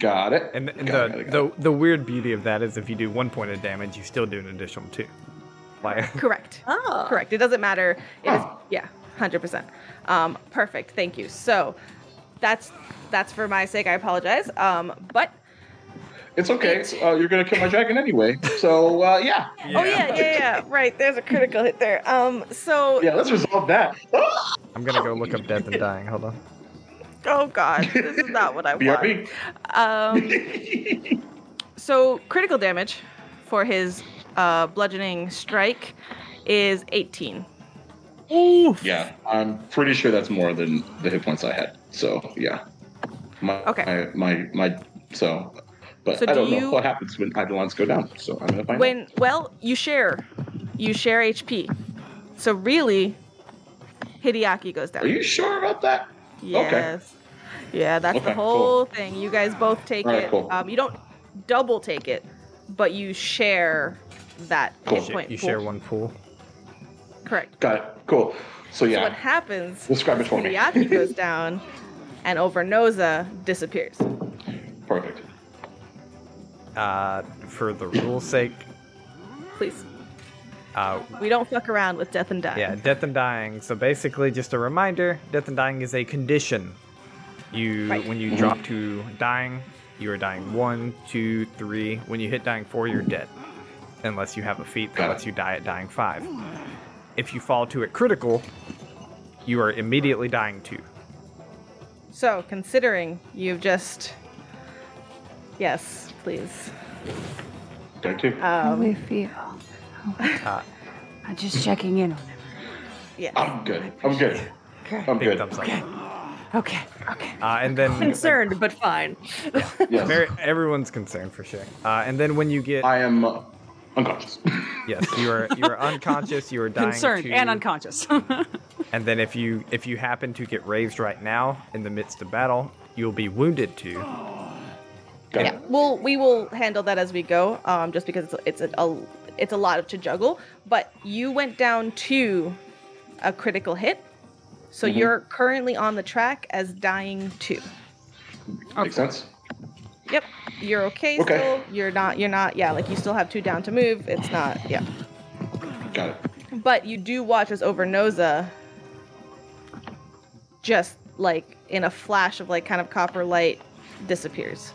Got it. And, and Got the, it, got the the weird beauty of that is if you do one point of damage, you still do an additional two. Like Correct. Oh. Correct. It doesn't matter. It is Oh. yeah, hundred percent. Um, perfect. Thank you. So that's that's for my sake. I apologize. Um, but It's okay. Uh, you're gonna kill my dragon anyway. So uh, yeah, oh yeah, yeah, yeah. Right. There's a critical hit there. Um, so yeah. Let's resolve that. I'm gonna go look up death and dying. Hold on. Oh god, this is not what I want. Um, so critical damage for his uh, bludgeoning strike is 18. Oof. yeah, I'm pretty sure that's more than the hit points I had. So yeah. My, Okay. My my, my so. But So I do don't know you- what happens when Eidolons go down. So I'm gonna find out. When well, you share, you share HP. So really, Hideaki goes down. Are you sure about that? Yes. Yeah, that's the Okay, cool. whole thing. You guys both take Alright, it. cool. Um, you don't double take it, but you share that Cool. hit You, point you pool. share one pool. Correct. Got it. Cool. So yeah. So what yeah, happens? describe it for me. Hideaki goes down, and Overnoza disappears. Perfect. Uh, for the rule's sake, Please, uh, we don't fuck around with death and dying. yeah, death and dying. So basically, just a reminder: death and dying is a condition. You, Right. when you drop to dying, you are dying one, two, three. When you hit dying four, you're dead, unless you have a feat that lets you die at dying five. If you fall to it critical, you are immediately dying two. So, considering you've just. Yes, please. Got two. How Um, we feel. Uh, I'm just checking in on him. yeah. I'm good. I'm good. Okay. I'm big good. thumbs up. Okay. Okay. Uh, and then Concerned, but fine. Yes. Very, everyone's concerned for sure. Uh, and then when you get I am uh, unconscious. yes, you are you are unconscious. You are dying Concerned to- and unconscious. And then if you if you happen to get raised right now in the midst of battle, you'll be wounded too. Got Yeah, it. we'll we will handle that as we go. Um, just because it's it's a, a it's a lot to juggle. But you went down to a critical hit, so Mhm. you're currently on the track as dying two. Makes sense. Yep, you're okay, Okay. still. You're not. You're not. Yeah, like you still have two down to move. It's not. Yeah, Got it. but you do watch as Overnoza just like in a flash of like kind of copper light disappears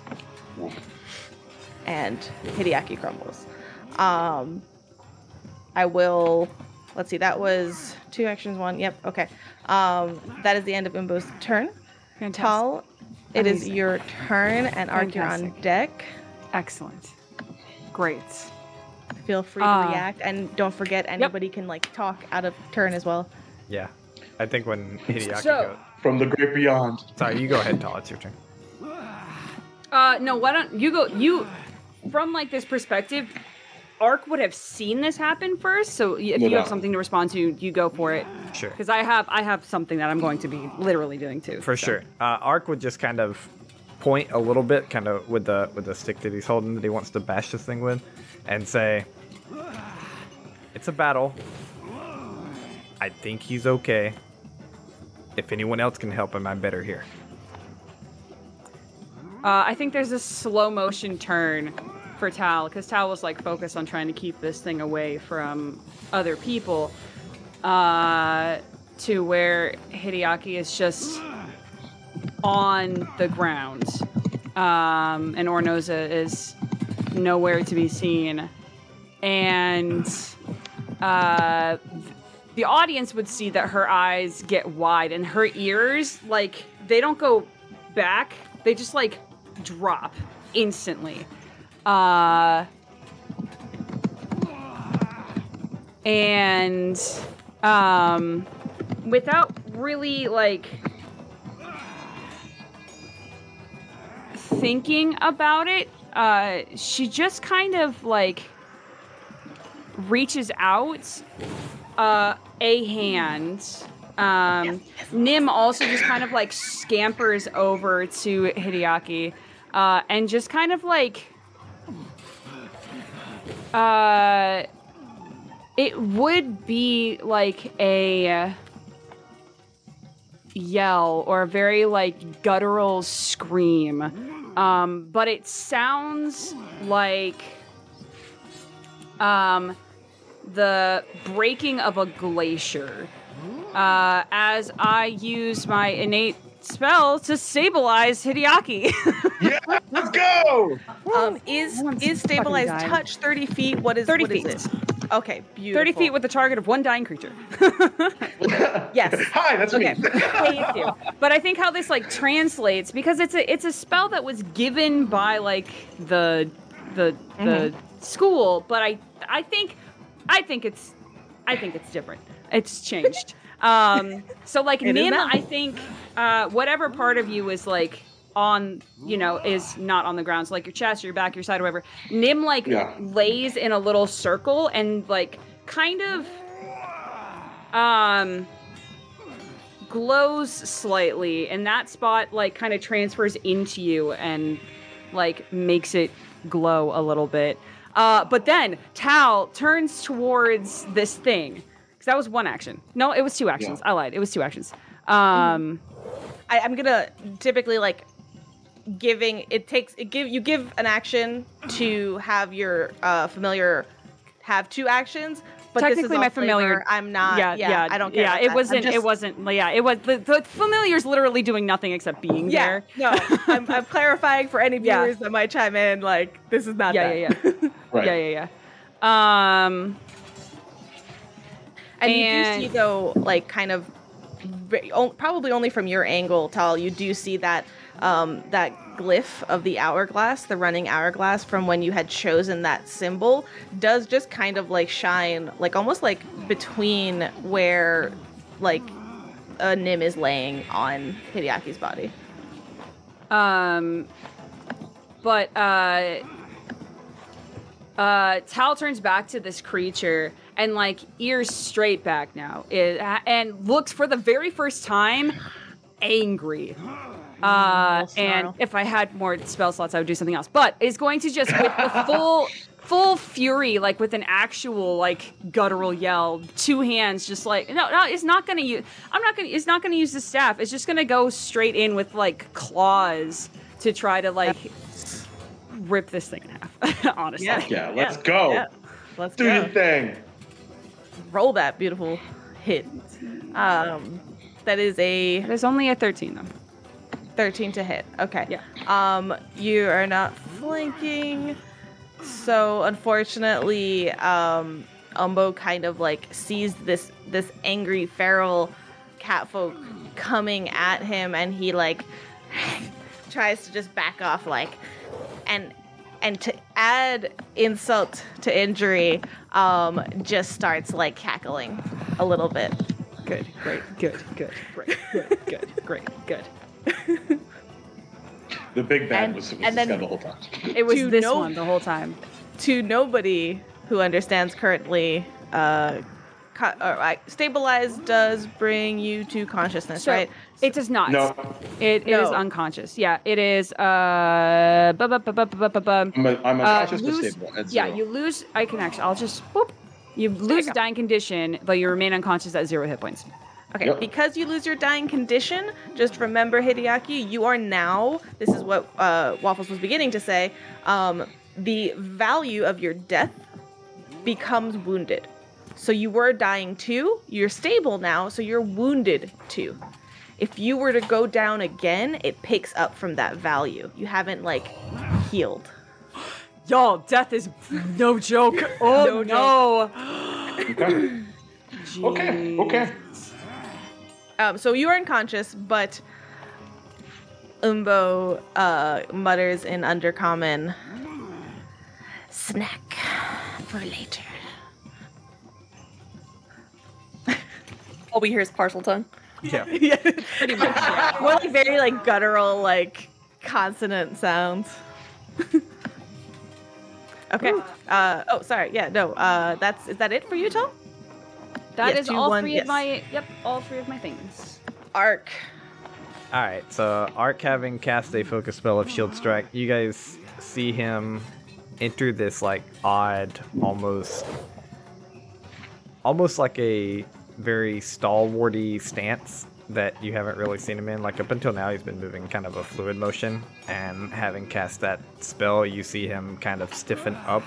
and Hideaki crumbles. Um, I will. Let's see. That was two actions. One. Yep. Okay. Um, that is the end of Umbo's turn. Fantastic. Tal, it is Amazing. your turn, and Ark, you're on deck. Excellent. Great. Feel free to Ah. react, and don't forget anybody can like talk out of turn as well. Yeah, I think when Hideaki So- goes. From the great beyond. Sorry, you go ahead, Tal. It's your turn. Uh, no, why don't you go? You, from like this perspective, Ark would have seen this happen first. So if No you have something to respond to, you go for it. Sure. Because I have, I have something that I'm going to be literally doing too. For so. sure. Uh, Ark would just kind of point a little bit, kind of with the with the stick that he's holding that he wants to bash this thing with, and say, "It's a battle. I think he's okay. If anyone else can help him, I'm better here." Uh, I think there's a slow motion turn for Tal because Tal was like focused on trying to keep this thing away from other people. Uh, to where Hideaki is just on the ground, um, and Ornoza is nowhere to be seen, and uh, the audience would see that her eyes get wide and her ears like they don't go back. They just like drop instantly uh and um without really like thinking about it uh she just kind of like reaches out uh, a hand. Um, Nim also just kind of like scampers over to Hideaki uh, and just kind of like. Uh, it would be like a yell or a very like guttural scream. Um, but it sounds like um, the breaking of a glacier uh, as I use my innate spell to stabilize Hideaki. Yeah, let's go. Um, is is fucking stabilized touch thirty feet? What is 30 what is feet. it? Okay, beautiful. 30 feet with the target of one dying creature. yes. Hi, that's Okay. me. Thank you. But I think how this like translates because it's a it's a spell that was given by like the the the school, but I I think I think it's I think it's different. It's changed. Um, so like It is Nim. I think uh, whatever part of you is like on you know is not on the ground so like your chest your back your side whatever nim like Yeah. lays in a little circle and like kind of um glows slightly and that spot like kind of transfers into you and like makes it glow a little bit uh but then tal turns towards this thing because that was one action no it was two actions i lied it was two actions um I, I'm gonna typically like giving it takes it give you give an action to have your uh, familiar have two actions. But this is Technically, my familiar- flavor. I'm not. Yeah, yeah, I don't care. Yeah, about it that. Wasn't. just- It wasn't. Yeah, it was. The, the familiar's literally doing nothing except being Yeah, there. no, I'm, I'm clarifying for any Yeah. viewers that might chime in. Like, this is not Yeah, that. yeah, yeah. Right. Yeah, yeah, yeah. Um, And, you do see though, like kind of, probably only from your angle, Tal. You do see that um, that glyph of the hourglass, the running hourglass from when you had chosen that symbol, does just kind of like shine, like almost like between where, like, a Nim is laying on Hideaki's body. um, but uh, uh, Tal turns back to this creature and like ears straight back now, it, and looks for the very first time angry. Uh, and if I had more spell slots, I would do something else. But is going to just with the full, full fury, like with an actual like guttural yell, two hands, just like no, no, it's not gonna use. I'm not gonna. It's not gonna use the staff. It's just gonna go straight in with like claws to try to like rip this thing in half. honestly, Yeah. Yeah, let's go. Yeah. Let's Do go. your thing. Roll that beautiful hit. Um, that is a there's only a 13 though. 13 to hit. Okay. Yeah. Um, you are not flanking. So unfortunately, um, Umbo kind of like sees this this angry feral catfolk coming at him and he like tries to just back off like and and to add insult to injury, um, just starts like cackling a little bit. Good, great, good, good, great, good, good, great, good. The big bad And- was, was and this then- guy the whole time. It was To this no- one the whole time. to nobody who understands currently, uh, co- or, uh, stabilize does bring you to consciousness, So, right? It does not. No, It, it is No. unconscious. Yeah, it is. Uh, bu- bu- bu- bu- bu- bu- bu- I'm, a, I'm uh, unconscious but lose- stable. At Yeah, zero. you lose. I can actually. I'll just. Whoop. You lose a dying condition, but you remain unconscious at zero hit points. Okay, Yep. because you lose your dying condition, just remember, Hideaki, you are now, this is what uh, Waffles was beginning to say, um, the value of your death becomes wounded. So you were dying two, you're stable now, so you're wounded two. If you were to go down again, it picks up from that value. You haven't, like, healed. Y'all, death is no joke. Oh no. Okay. Okay. Okay. Um, so you are unconscious, but Umbo uh, mutters in Undercommon, snack for later. All we hear is Parseltongue. Yeah. Pretty much. yeah. More like very like guttural, like consonant sounds. okay. Uh, oh, sorry. Yeah. No. Uh, that's is that it for you, Tom? That Yes, is all one, three yes. of my yep, all three of my things. Ark. All right, so Ark having cast a focus spell of Shield Strike, you guys see him enter this like odd, almost, almost like a very stalwarty stance that you haven't really seen him in. Like up until now, he's been moving kind of a fluid motion, and having cast that spell, you see him kind of stiffen up,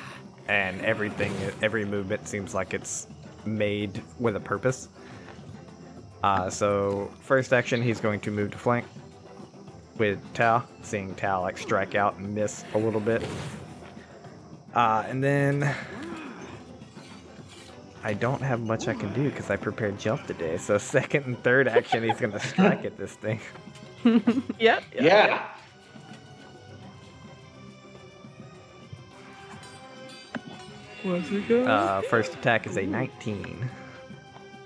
and everything, every movement seems like it's made with a purpose. Uh, so first action, he's going to move to flank with Tal, seeing Tal like strike out and miss a little bit. Uh, and then I don't have much I can do because I prepared jump today. So second and third action, he's gonna strike at this thing. Yep. Yeah. Uh, first attack is a 19.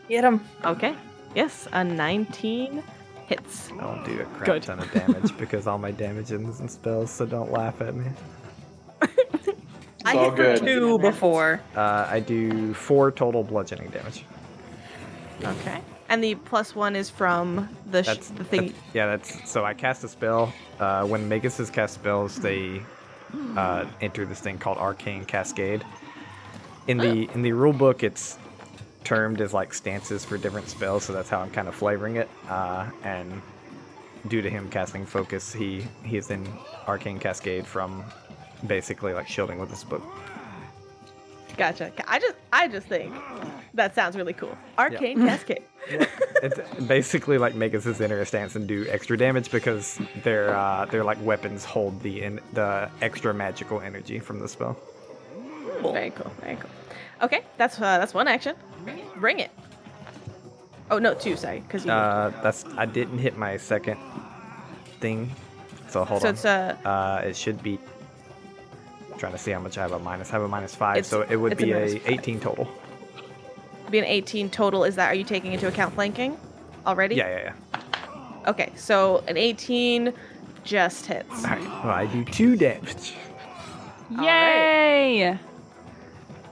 Get him. Okay. Yes, a 19 hits. I'll do a crap Good. ton of damage because all my damage is in spells. So don't laugh at me. I all hit good. for two before. Uh, I do four total bludgeoning damage. Okay. And the plus one is from the sh- That's the thing. that's- yeah, that's so I cast a spell. Uh, when Maguses cast spells, they uh, enter this thing called Arcane Cascade. In the in the rule book, it's termed as like stances for different spells, so that's how I'm kind of flavoring it. Uh, and due to him casting focus, he he is in Arcane Cascade from basically like shielding with this book. Gotcha. I just I just think that sounds really cool. Arcane Cascade. it's basically like Magus' enter a stance and do extra damage because their uh, their like weapons hold the in, the extra magical energy from the spell. Very cool. Very cool. Okay, that's uh, that's one action. Bring it. Oh no, two. Sorry, because. Uh, that's I didn't hit my second thing, so hold so on. So it's uh, Uh, it should be. Trying to see how much I have a minus. I have a minus five, It's- so it would it's a be minus a, 18 total. be an 18 total. Is that are you taking into account flanking already? Yeah, yeah, yeah. Okay, so an 18 just hits. All right. Well, I do two damage. Yay!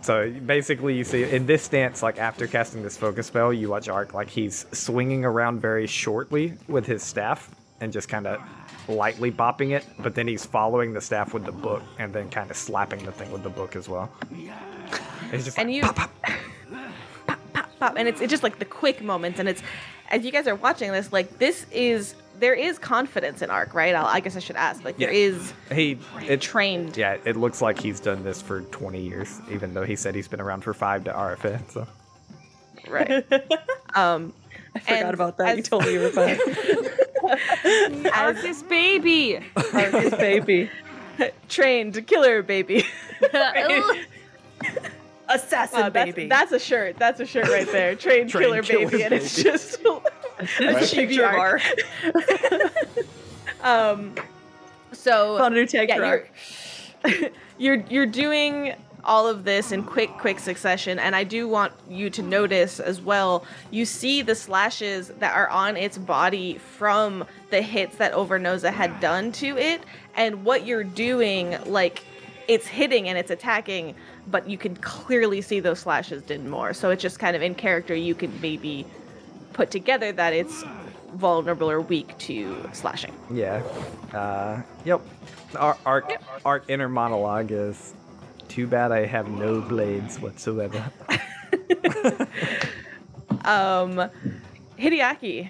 So basically, you see in this stance, like after casting this focus spell, you watch Ark like he's swinging around very shortly with his staff and just kind of lightly bopping it, but then he's following the staff with the book and then kind of slapping the thing with the book as well. It's just and like, you pop, pop, pop, pop, and it's, it's just like the quick moments and it's as you guys are watching this like this is there is confidence in Ark right I'll, i guess i should ask like there Yeah. is he it trained Yeah, it looks like he's done this for 20 years, even though he said he's been around for five to RFA. So right um I forgot about that. You told me you were fine. Arcus baby. Arcus baby. trained killer baby Assassin Wow, that's, baby. that's a shirt that's a shirt right there trained, Trained killer, killer baby and it's just a Right. picture of Ark um so Found a new tag yeah, you're, Ark. you're you're doing all of this in quick quick succession and i do want you to notice as well you see the slashes that are on its body from the hits that Overnoza had done to it and what you're doing like it's hitting and it's attacking but you can clearly see those slashes did more. So it's just kind of in character you can maybe put together that it's vulnerable or weak to slashing. Yeah, uh, yep. Our Ark Ark inner monologue is too bad I have no blades whatsoever. um Hideaki,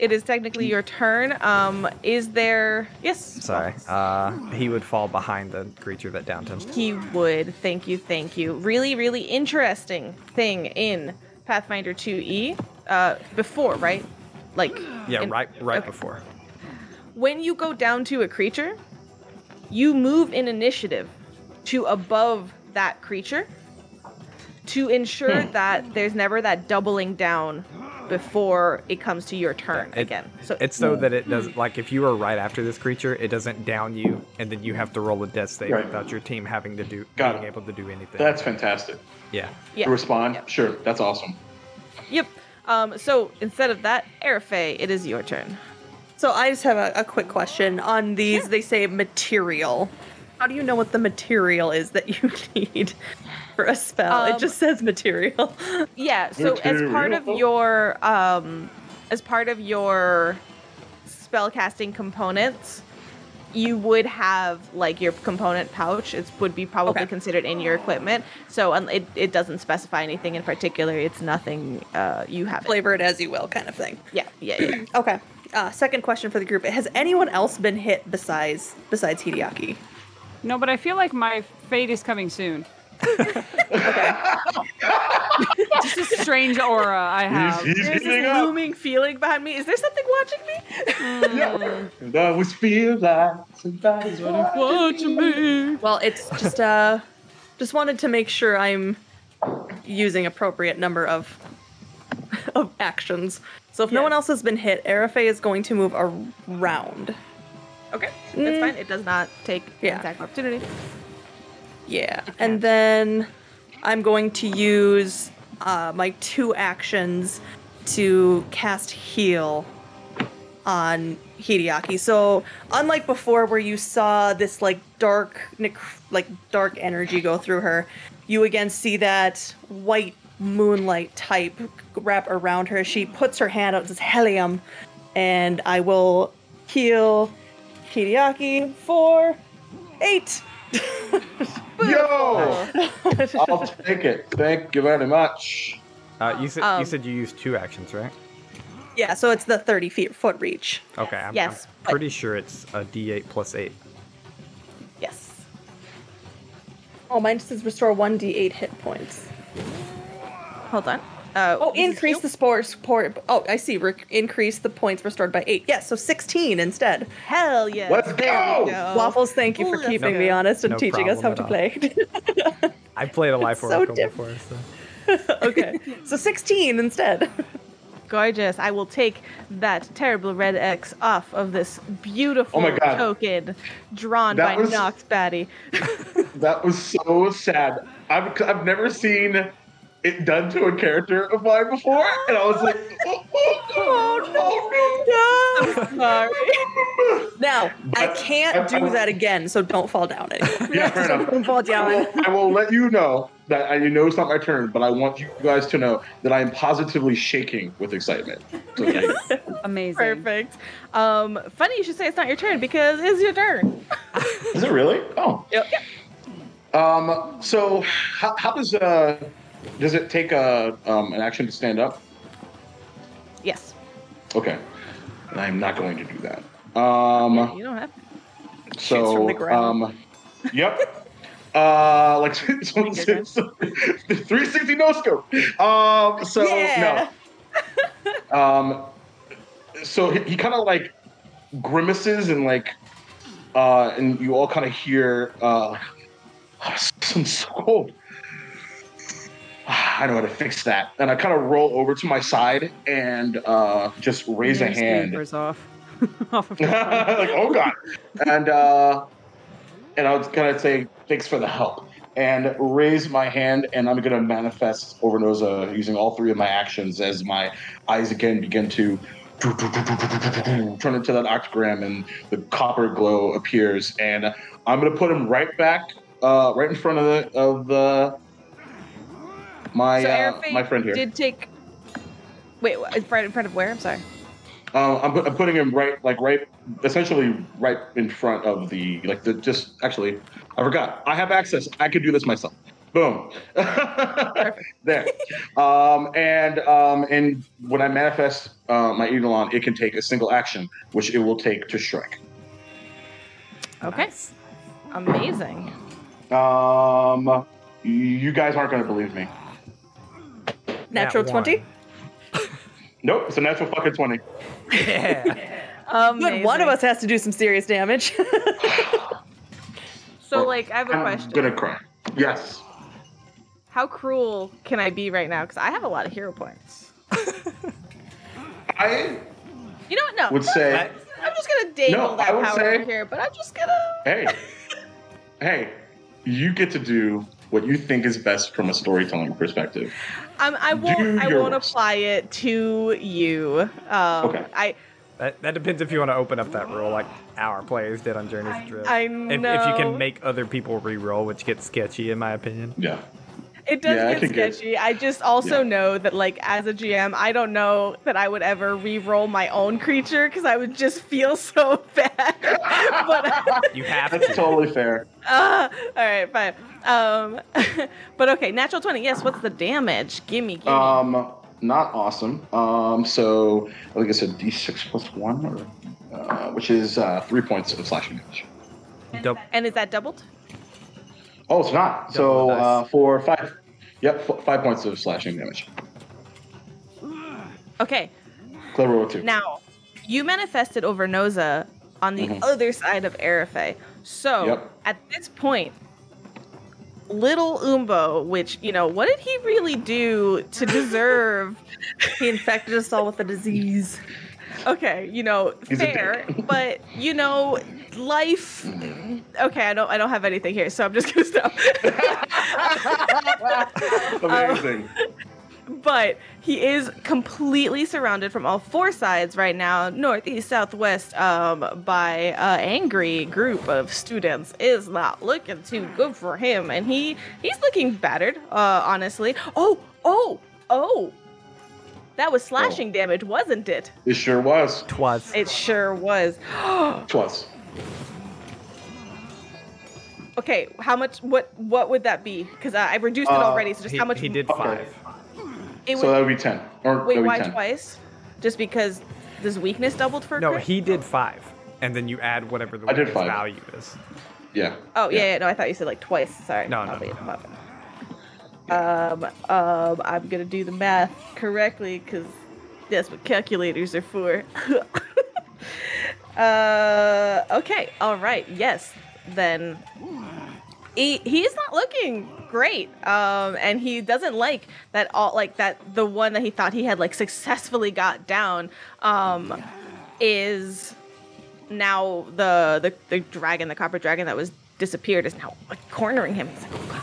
it is technically your turn. Um, is there? Yes. Sorry. Uh, he would fall behind the creature that downed him. He would. Thank you. Thank you. Really, really interesting thing in Pathfinder 2e. Uh, before, right? Like. Yeah, in- right, right okay. before. When you go down to a creature, you move in initiative to above that creature to ensure Hmm. that there's never that doubling down before it comes to your turn It- again. So It's so that it doesn't like if you are right after this creature, it doesn't down you, and then you have to roll a death save Right. without your team having to do Got being it. able to do anything. That's fantastic. yeah. yeah. To respond, Yep. sure, that's awesome. Yep. Um, so instead of that, Arafay, it is your turn. So I just have a, a quick question on these. They say material. How do you know what the material is that you need for a spell? it Um, just says material. Yeah. So as part of your um, as part of your spellcasting components, you would have like your component pouch. It would be probably Okay. considered in your equipment. So um, it it doesn't specify anything in particular. It's nothing uh, you have. It. Flavor it as you will, kind of thing. Yeah. Yeah. Yeah. Okay. Uh, second question for the group: Has anyone else been hit besides besides Hideaki? No, but I feel like my fate is coming soon. Okay. Just a strange aura I have. He's, he's There's this up. looming feeling behind me. Is there something watching me? Yeah. And I always feel like somebody's Watching me. Well, it's just uh, just wanted to make sure I'm using appropriate number of of actions. So if no one else has been hit, Arafay is going to move around. Okay, that's fine. It does not take Yeah. attack opportunity. Yeah, and then I'm going to use uh, my two actions to cast heal on Hideaki. So unlike before, where you saw this like dark, like dark energy go through her, you again see that white moonlight type wrap around her. She puts her hand out, says helium, and I will heal Hideaki for eight. Yo! I'll take it. Thank you very much. Uh, you said Um, you said you used two actions, right? Yeah, so it's the 30 feet foot reach. Okay. I'm, Yes, I'm but- pretty sure it's a D8 plus eight. Yes. Oh, mine says restore 1d8 hit points. Hold on. Uh, Oh, increase the spore support. Oh, I see. Re- increase the points restored by 8. Yes, so 16 instead. Hell yeah. Let's there go! go. Waffles, thank you for that's keeping good. me honest and No teaching us how to at play. I played a life so oracle diff- before, so okay, so 16 instead. Gorgeous. I will take that terrible red X off of this beautiful Oh my God. token drawn That by was- Nox Batty. That was so sad. I've, I've never seen it done to a character of mine before, and I was like, oh, oh, oh, no, Sorry. now, I can't I- do I- that again, so don't fall down anymore. Yeah, fair enough. Don't fall I down. will, I will let you know that I know it's not my turn, but I want you guys to know that I am positively shaking with excitement. So, like, Amazing. Perfect. Um, funny you should say it's not your turn because it's your turn. is it really? Oh. Yep. Um. So, how, how does uh does it take a um an action to stand up? Yes. Okay. I'm not going to do that. Um. You don't have to. So, from the ground. um, yep. Uh, like someone Finger said, 360 no scope. Um, so Yeah. no. Um, so he, he kind of like grimaces and like, uh, and you all kind of hear, uh, I'm cold. I know how to fix that. And I kind of roll over to my side and uh, just raise a hand off. off of like, oh god. And uh and I was gonna say thanks for the help. And raise my hand, and I'm gonna manifest Overnoza using all three of my actions as my eyes again begin to turn into that octagram, and the copper glow appears. And I'm gonna put him right back, uh, right in front of the of the my so uh, my friend here. did take. Wait, wha- in front in front of where? I'm sorry. Uh, I'm, I'm putting him right, like right, essentially right in front of the, like the, just actually, I forgot. I have access. I could do this myself. Boom. Perfect. There. Um, and um, and when I manifest uh, my Eidolon, it can take a single action, which it will take to strike. Okay. Amazing. Um, you guys aren't going to believe me. Natural Nat 20? Nope, it's a natural fucking 20. Yeah. Good, one of us has to do some serious damage. So, like, I have a I'm question. gonna cry. Yes. How cruel can I be right now? Because I have a lot of hero points. I You know what? No. would say, I- I'm just gonna dangle No, that I would power say- over here, but I'm just gonna. hey, hey, you get to do what you think is best from a storytelling perspective. I'm, I won't. I won't worst. apply it to you. Um, Okay. I. That, that depends if you want to open up that rule like our players did on Journeys to Drift. I If, if you can make other people re-roll, which gets sketchy in my opinion. Yeah. It does Yeah, get can get- sketchy. I just also Yeah. know that, like, as a GM, I don't know that I would ever re-roll my own creature because I would just feel so bad. but You have That's to. totally fair. uh, all right, fine. Um, but okay, natural twenty. Yes. What's the damage? Gimme, gimme. Um, not awesome. Um, so I think it's a D6 plus one, or uh, which is uh, three points of slashing damage. Dou- and is that doubled? Oh, it's not. So Double uh, for five, yep, f- five points of slashing damage. Okay. Clever with two. Now, you manifested Overnoza on the Mhm. other side of Arafay. So, Yep. at this point, little Umbo, which, you know, what did he really do to deserve? he infected us all with a disease. okay, you know, He's fair, but, you know, life. Okay, I don't I don't have anything here, so I'm just going to stop. Amazing. but he is completely surrounded from all four sides right now northeast southwest um, by an angry group of students is not looking too good for him and he he's looking battered uh, honestly oh oh oh that was slashing damage wasn't it it sure was. Twas. it sure was Twas. Okay how much what what would that be because I, I reduced it Uh, already so just He, how much he did Okay. five. it So that would be ten. Or wait that would why be 10. twice just because this weakness doubled for a No, crit? he did five, and then you add whatever the I did weakness five. value is. Yeah. Oh yeah, yeah, no, I thought you said like twice. Sorry. No, no, I'll wait, no. my bad. Um, um, I'm gonna do the math correctly because that's what calculators are for. uh, okay, all right, yes. Then he he's not looking great. Um, and he doesn't like that all like that the one that he thought he had like successfully got down. Um, is now the, the the dragon, the copper dragon that was disappeared, is now like cornering him. He's like, oh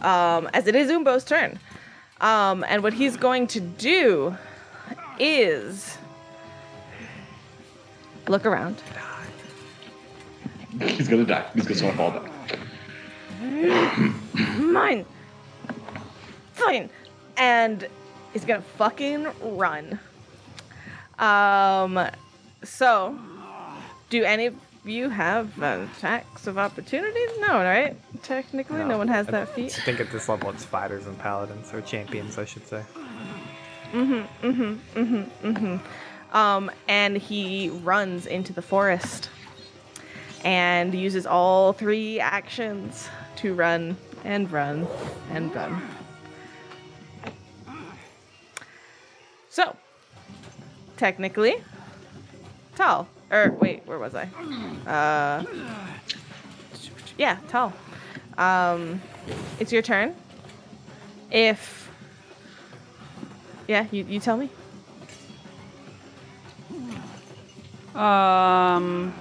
god. Um, as it is Umbo's turn, um, and what he's going to do is look around. He's gonna die. He's gonna fall down. Mine. Fine. And he's gonna fucking run. Um. So, do any of you have uh, attacks of opportunity? No, right? Technically, no, one has that feat. I think at this level it's fighters and paladins, or champions, I should say. Um, and he runs into the forest and uses all three actions to run and run and run. So, technically, Tal. Or wait, where was I? Uh, yeah, Tal. Um, it's your turn. If yeah, you, you tell me. Um.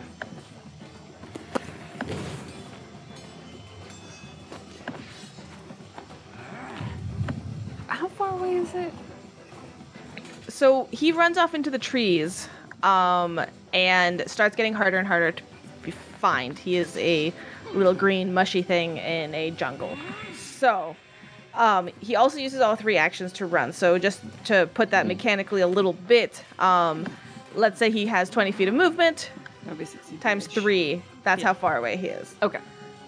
How far away is it? so he runs off into the trees um, and starts getting harder and harder to be find. He is a little green mushy thing in a jungle. So um, he also uses all three actions to run. So just to put that mechanically a little bit, um, let's say he has 20 feet of movement That'd be 60 times damage. three. That's Yeah. how far away he is. Okay.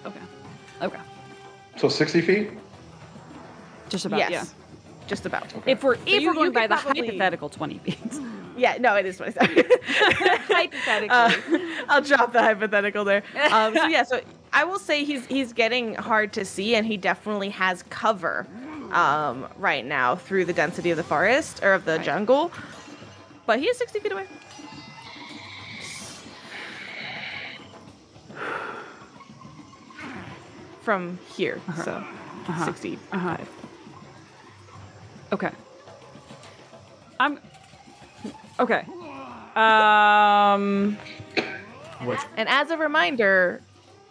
Okay. Okay. So sixty feet. Just about, yes, yeah. just about. If we're if you- we're going by the probably- hypothetical twenty feet, Yeah, no, it is 27. hypothetically, Uh, I'll drop the hypothetical there. Um, so yeah, so I will say he's he's getting hard to see, and he definitely has cover um, right now through the density of the forest or of the jungle. But he is 60 feet away. From here, so 65. okay. I'm okay. Um, Which And as a reminder,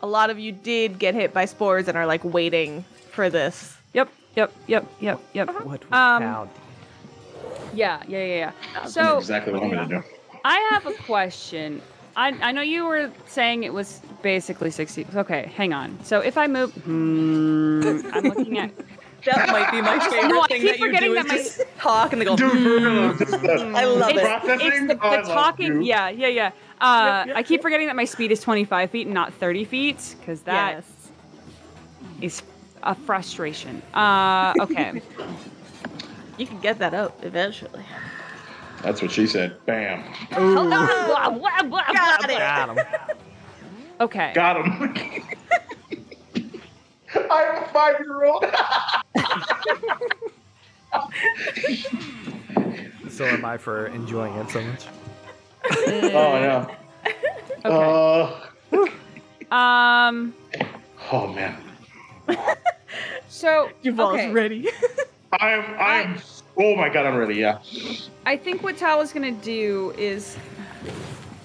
a lot of you did get hit by spores and are like waiting for this. yep, yep, yep, yep, yep. what would Um, Cal do? Yeah, yeah, yeah, yeah. That's So exactly what I'm gonna do. I have a question. I, I know you were saying it was basically 60. Okay, hang on. So if I move, hmm, I'm looking at. That might be my favorite No, I thing keep that you forgetting do that is my- just talk and they go. Dude, "Hmm." for real, this is the- I love It's, it. It's the, the love talking. Yeah, yeah, yeah. Uh, I keep forgetting that my speed is 25 feet and not 30 feet because that yes. is a frustration. Uh, okay. You can get that up eventually. That's what she said. Bam. Blah, blah, blah, blah, Got it. Got him. Okay. Got him. I'm a five year old. So am I for enjoying it so much. oh, yeah. Okay. Uh, Um. oh, man. So Duval's okay. Ready. I'm, I'm, oh my god, I'm ready, yeah. I think what Tal is gonna do is,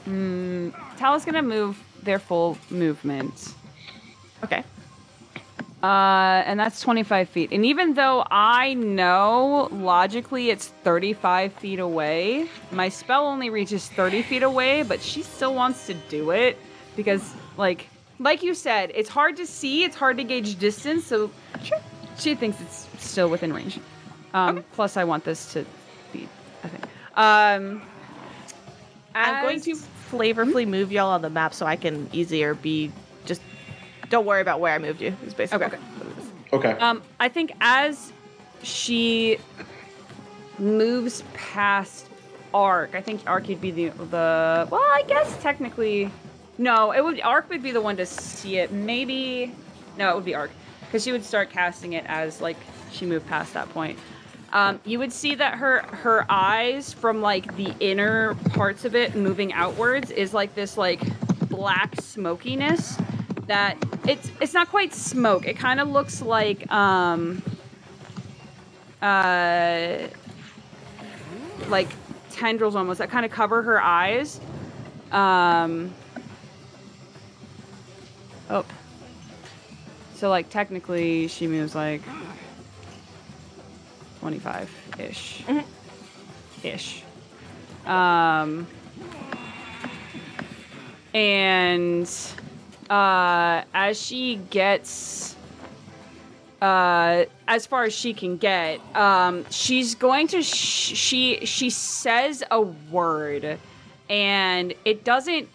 mm, Tal is gonna move their full movement, okay. uh, and that's 25 feet. And even though I know logically it's 35 feet away, my spell only reaches 30 feet away. But she still wants to do it because, like, like you said, it's hard to see, it's hard to gauge distance. So she thinks it's still within range. Um, Plus, I want this to be a thing. Um, I'm going to as- flavorfully move y'all on the map so I can easier be just. Don't worry about where I moved you. Is basically. Okay. what it is. Okay. Um, I think as she moves past Ark, I think Ark would be the the. Well, I guess technically, no. It would Ark would be the one to see it. Maybe, no, it would be Ark because she would start casting it as like she moved past that point. Um, you would see that her her eyes from like the inner parts of it moving outwards is like this like black smokiness that it's it's not quite smoke. It kind of looks like um uh like tendrils almost that kind of cover her eyes. Um Oh. So like technically she moves like 25 ish. Ish. Um and uh, as she gets uh, as far as she can get, um, she's going to sh- she she says a word, and it doesn't.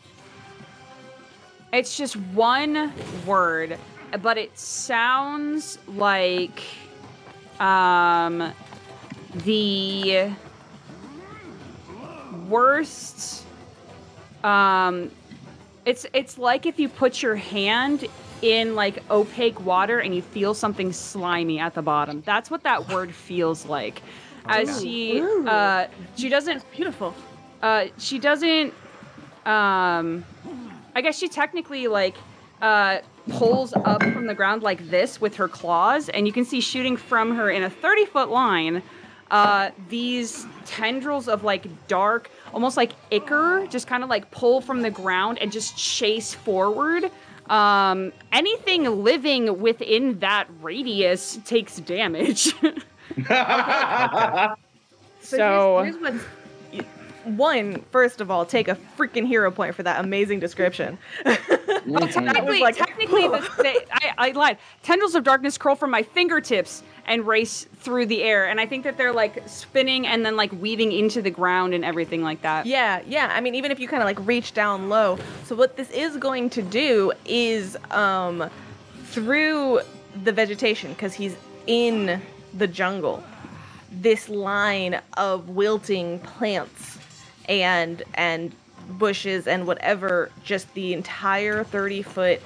It's just one word, but it sounds like um, the worst um it's it's like if you put your hand in like opaque water and you feel something slimy at the bottom. That's what that word feels like. As she uh she doesn't Beautiful. uh she doesn't um I guess she technically like uh pulls up from the ground like this with her claws and you can see shooting from her in a 30 foot line uh these tendrils of like dark almost like ichor just kind of like pull from the ground and just chase forward. Um anything living within that radius takes damage. So, So- here's, here's what's one. First of all, take a freaking hero point for that amazing description. technically, like- technically the, the, I, I lied. Tendrils of darkness curl from my fingertips and race through the air, and I think that they're like spinning and then like weaving into the ground and everything like that. Yeah, yeah. I mean, even if you kind of like reach down low. So what this is going to do is um through the vegetation because he's in the jungle, this line of wilting plants and and bushes and whatever, just the entire 30 foot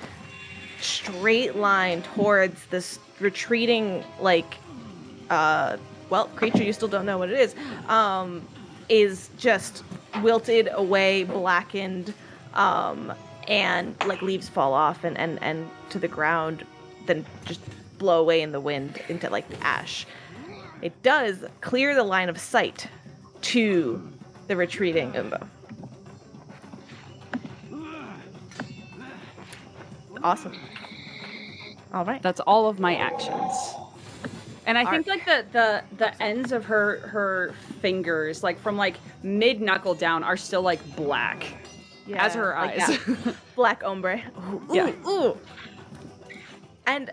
straight line towards this retreating like uh well creature you still don't know what it is um is just wilted away blackened um and like leaves fall off and and and to the ground then just blow away in the wind into like ash. It does clear the line of sight to the retreating umbo awesome all right That's all of my actions. And I think like the the the ends of her her fingers, like from like mid knuckle down, are still like black. as her eyes. that. Black ombre. Ooh, Yeah. Ooh. And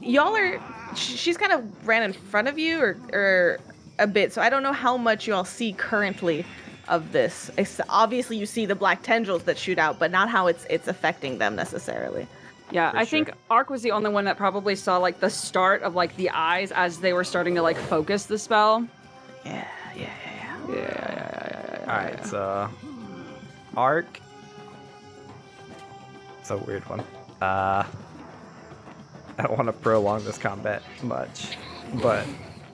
y'all are. She's kind of ran in front of you, or or a bit. So I don't know how much y'all see currently of this. It's, obviously, you see the black tendrils that shoot out, but not how it's it's affecting them necessarily. Yeah, For I think sure. Ark was the only one that probably saw like the start of like the eyes as they were starting to like focus the spell. Yeah, yeah, yeah. yeah. yeah, yeah. All right, so Ark. It's a weird one. Uh, I don't want to prolong this combat much, but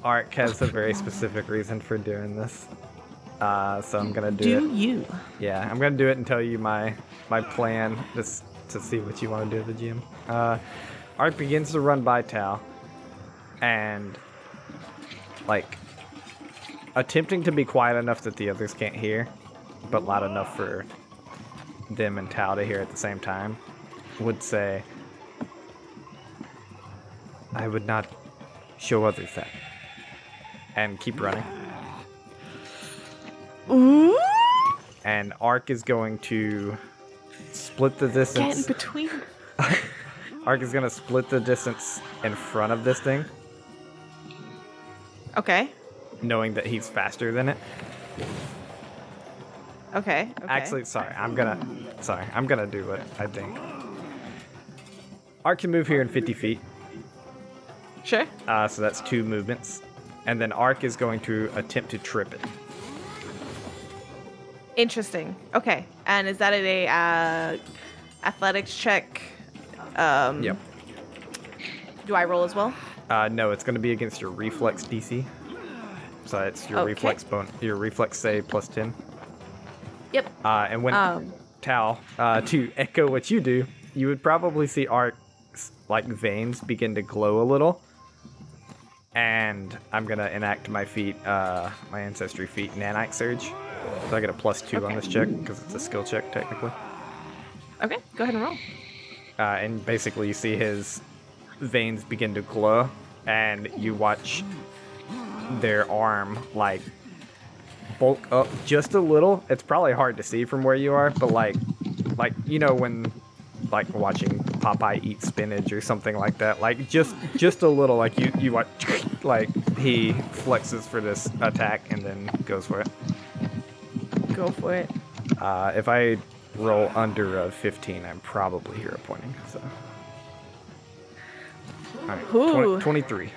Ark has a very specific reason for doing this. Uh, so I'm gonna do, Do it. you? Yeah, I'm gonna do it and tell you my my plan just to see what you want to do at the gym. Uh, Ark begins to run by Tal, and like attempting to be quiet enough that the others can't hear, but loud enough for them and Tal to hear at the same time, would say, "I would not show others that," and keep running. And Ark is going to split the distance. Get in between. Ark is gonna split the distance in front of this thing, Okay. knowing that he's faster than it. Okay. okay. Actually, sorry, I'm gonna, sorry, I'm gonna do it. I think. Ark can move here in 50 feet, sure. uh, so that's two movements, and then Ark is going to attempt to trip it. Interesting. Okay. And is that a uh, athletics check? Um, Yep. Do I roll as well? Uh, no, it's gonna be against your reflex DC. So it's your Okay. reflex bon- your reflex save plus 10. Yep. Uh, and when Um. Tal, uh, to echo what you do, you would probably see Ark's like veins begin to glow a little. And I'm gonna enact my feat, uh, my ancestry feat, Nanite Surge. So I get a plus two on this check because it's a skill check technically. Okay. Go ahead and roll. Uh, and basically, you see his veins begin to glow, and you watch their arm like bulk up just a little. It's probably hard to see from where you are, but like, like you know when like watching Popeye eat spinach or something like that. Like just just a little. Like you you watch like he flexes for this attack and then goes for it. Go for it. Uh, if I roll under a 15, I'm probably hero pointing. So. All right, Ooh. 20, 23.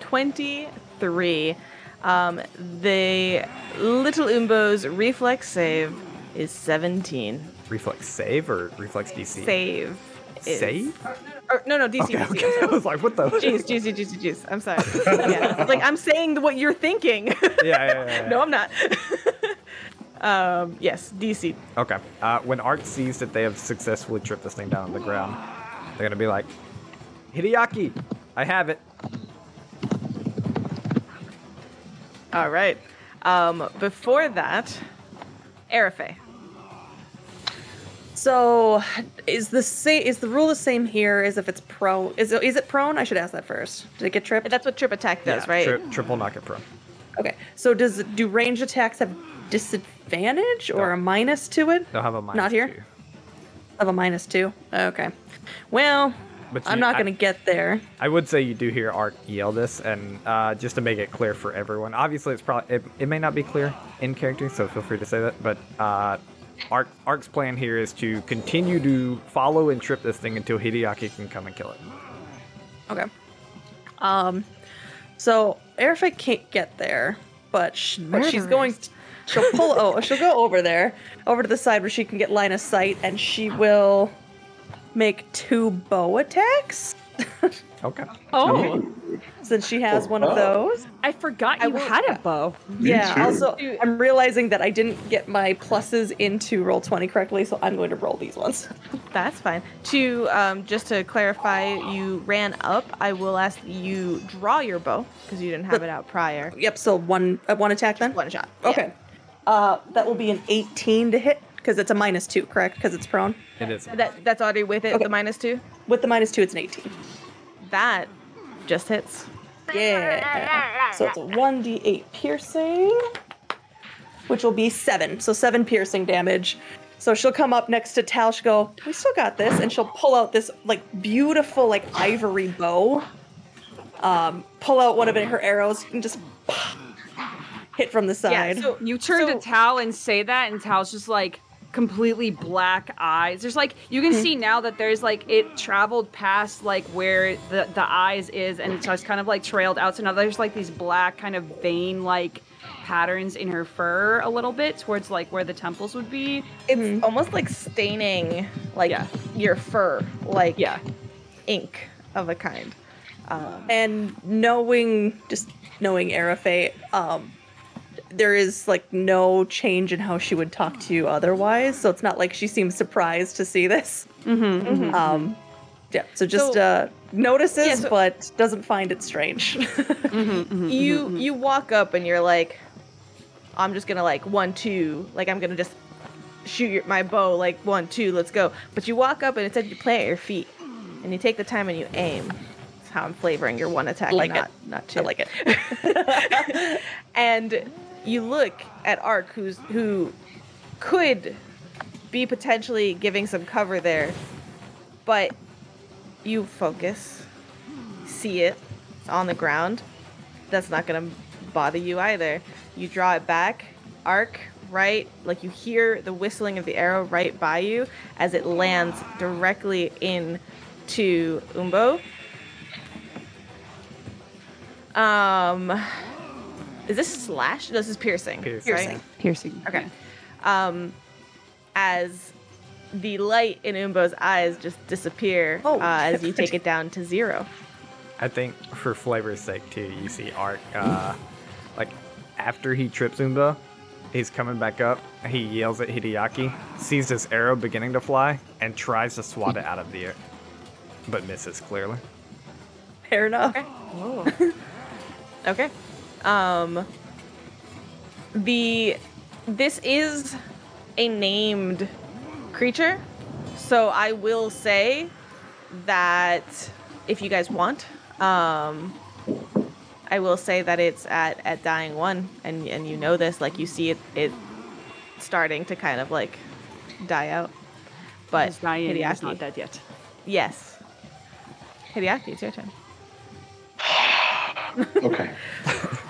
23. Um, the little Umbo's reflex save is 17. Reflex save or reflex DC? Save. Is, Save? Or, no, no, DC. Okay, DC, okay. I was like, what the? Jeez, jeez, jeez, jeez, jeez. I'm sorry. Yeah. Like, I'm saying what you're thinking. Yeah, yeah, yeah, yeah. no, I'm not. Um, yes, DC. Okay. Uh, when Ark sees that they have successfully tripped this thing down on the ground, they're gonna be like, Hideaki, I have it. All right. Um, before that, Arafay. So, is the same? Is the rule the same here? As if it's prone? Is it, is it prone? I should ask that first. Did it get tripped? That's what trip attack does, Yeah, right? tri- triple knock it pro. Okay. So does do range attacks have disadvantage or No. a minus to it? They'll have a minus Not here. two. Of a minus two. Okay. Well, But I'm not gonna get there. I would say you do hear Ark yell this, and uh, just to make it clear for everyone, obviously it's probably it, it may not be clear in character, so feel free to say that. But uh, Ark Ark's plan here is to continue to follow and trip this thing until Hideaki can come and kill it. Okay. Um, So Arafay can't get there, but, sh- but she's going. Murderers. She'll pull. oh, she'll go over there, over to the side where she can get line of sight, and she will make two bow attacks. Okay. Oh, Since she has one of Oh. those. I forgot you will- had a bow. Me yeah. too. Also, I'm realizing that I didn't get my pluses into Roll20 correctly, so I'm going to roll these ones. That's fine. To um, just to clarify, you ran up. I will ask you draw your bow because you didn't have But- it out prior. Yep. So one uh, one attack then. One shot. yeah. Okay. Uh, that will be an 18 to hit because it's a minus two, correct? Because it's prone. It is. That that's already with it. Okay. The minus two. With the minus two, it's an 18. That just hits. Yeah. So it's a 1d8 piercing, which will be seven. So seven piercing damage. So she'll come up next to Tal. She'll go, We still got this. And she'll pull out this like beautiful, like ivory bow. Um, pull out one of her arrows and just hit from the side. Yeah. So You turn so- to Tal and say that, and Tal's just like completely black eyes. There's like you can see now that there's like it traveled past like where the the eyes is, and it's just kind of like trailed out. So now there's like these black kind of vein like patterns in her fur a little bit towards like where the temples would be. It's almost like staining like Yeah. your fur, like Yeah. ink of a kind. Um, and knowing just knowing Arafay, um, there is like no change in how she would talk to you otherwise. So it's not like she seems surprised to see this. Mm-hmm, Um, yeah. So just So- uh, notices, Yeah, so- but doesn't find it strange. you you walk up and you're like, I'm just gonna like one two, like I'm gonna just shoot your, my bow like one two, let's go. But you walk up and instead you plant your feet, and you take the time and you aim. That's how I'm flavoring your one attack, Like it. not not two. I like it. and you look at Ark, who's who could be potentially giving some cover there, but you focus, see it, on the ground. That's not gonna bother you either. You draw it back, Ark right, like you hear the whistling of the arrow right by you as it lands directly in to Umbo. Um, is this slash? No, this is piercing. Piercing. right? Piercing. Okay. Um, as the light in Umbo's eyes just disappear Oh. uh, as you take it down to zero. I think for flavor's sake too, you see Ark, uh, like after he trips Umbo, he's coming back up. He yells at Hideaki, sees this arrow beginning to fly, and tries to swat it out of the air, but misses clearly. Fair enough. Okay. Um the this is a named creature. So I will say that if you guys want, um I will say that it's at at dying one and and you know this like you see it it starting to kind of like die out. But He's dying. He's not dead yet. Yes. Hideaki, it's your turn. Okay.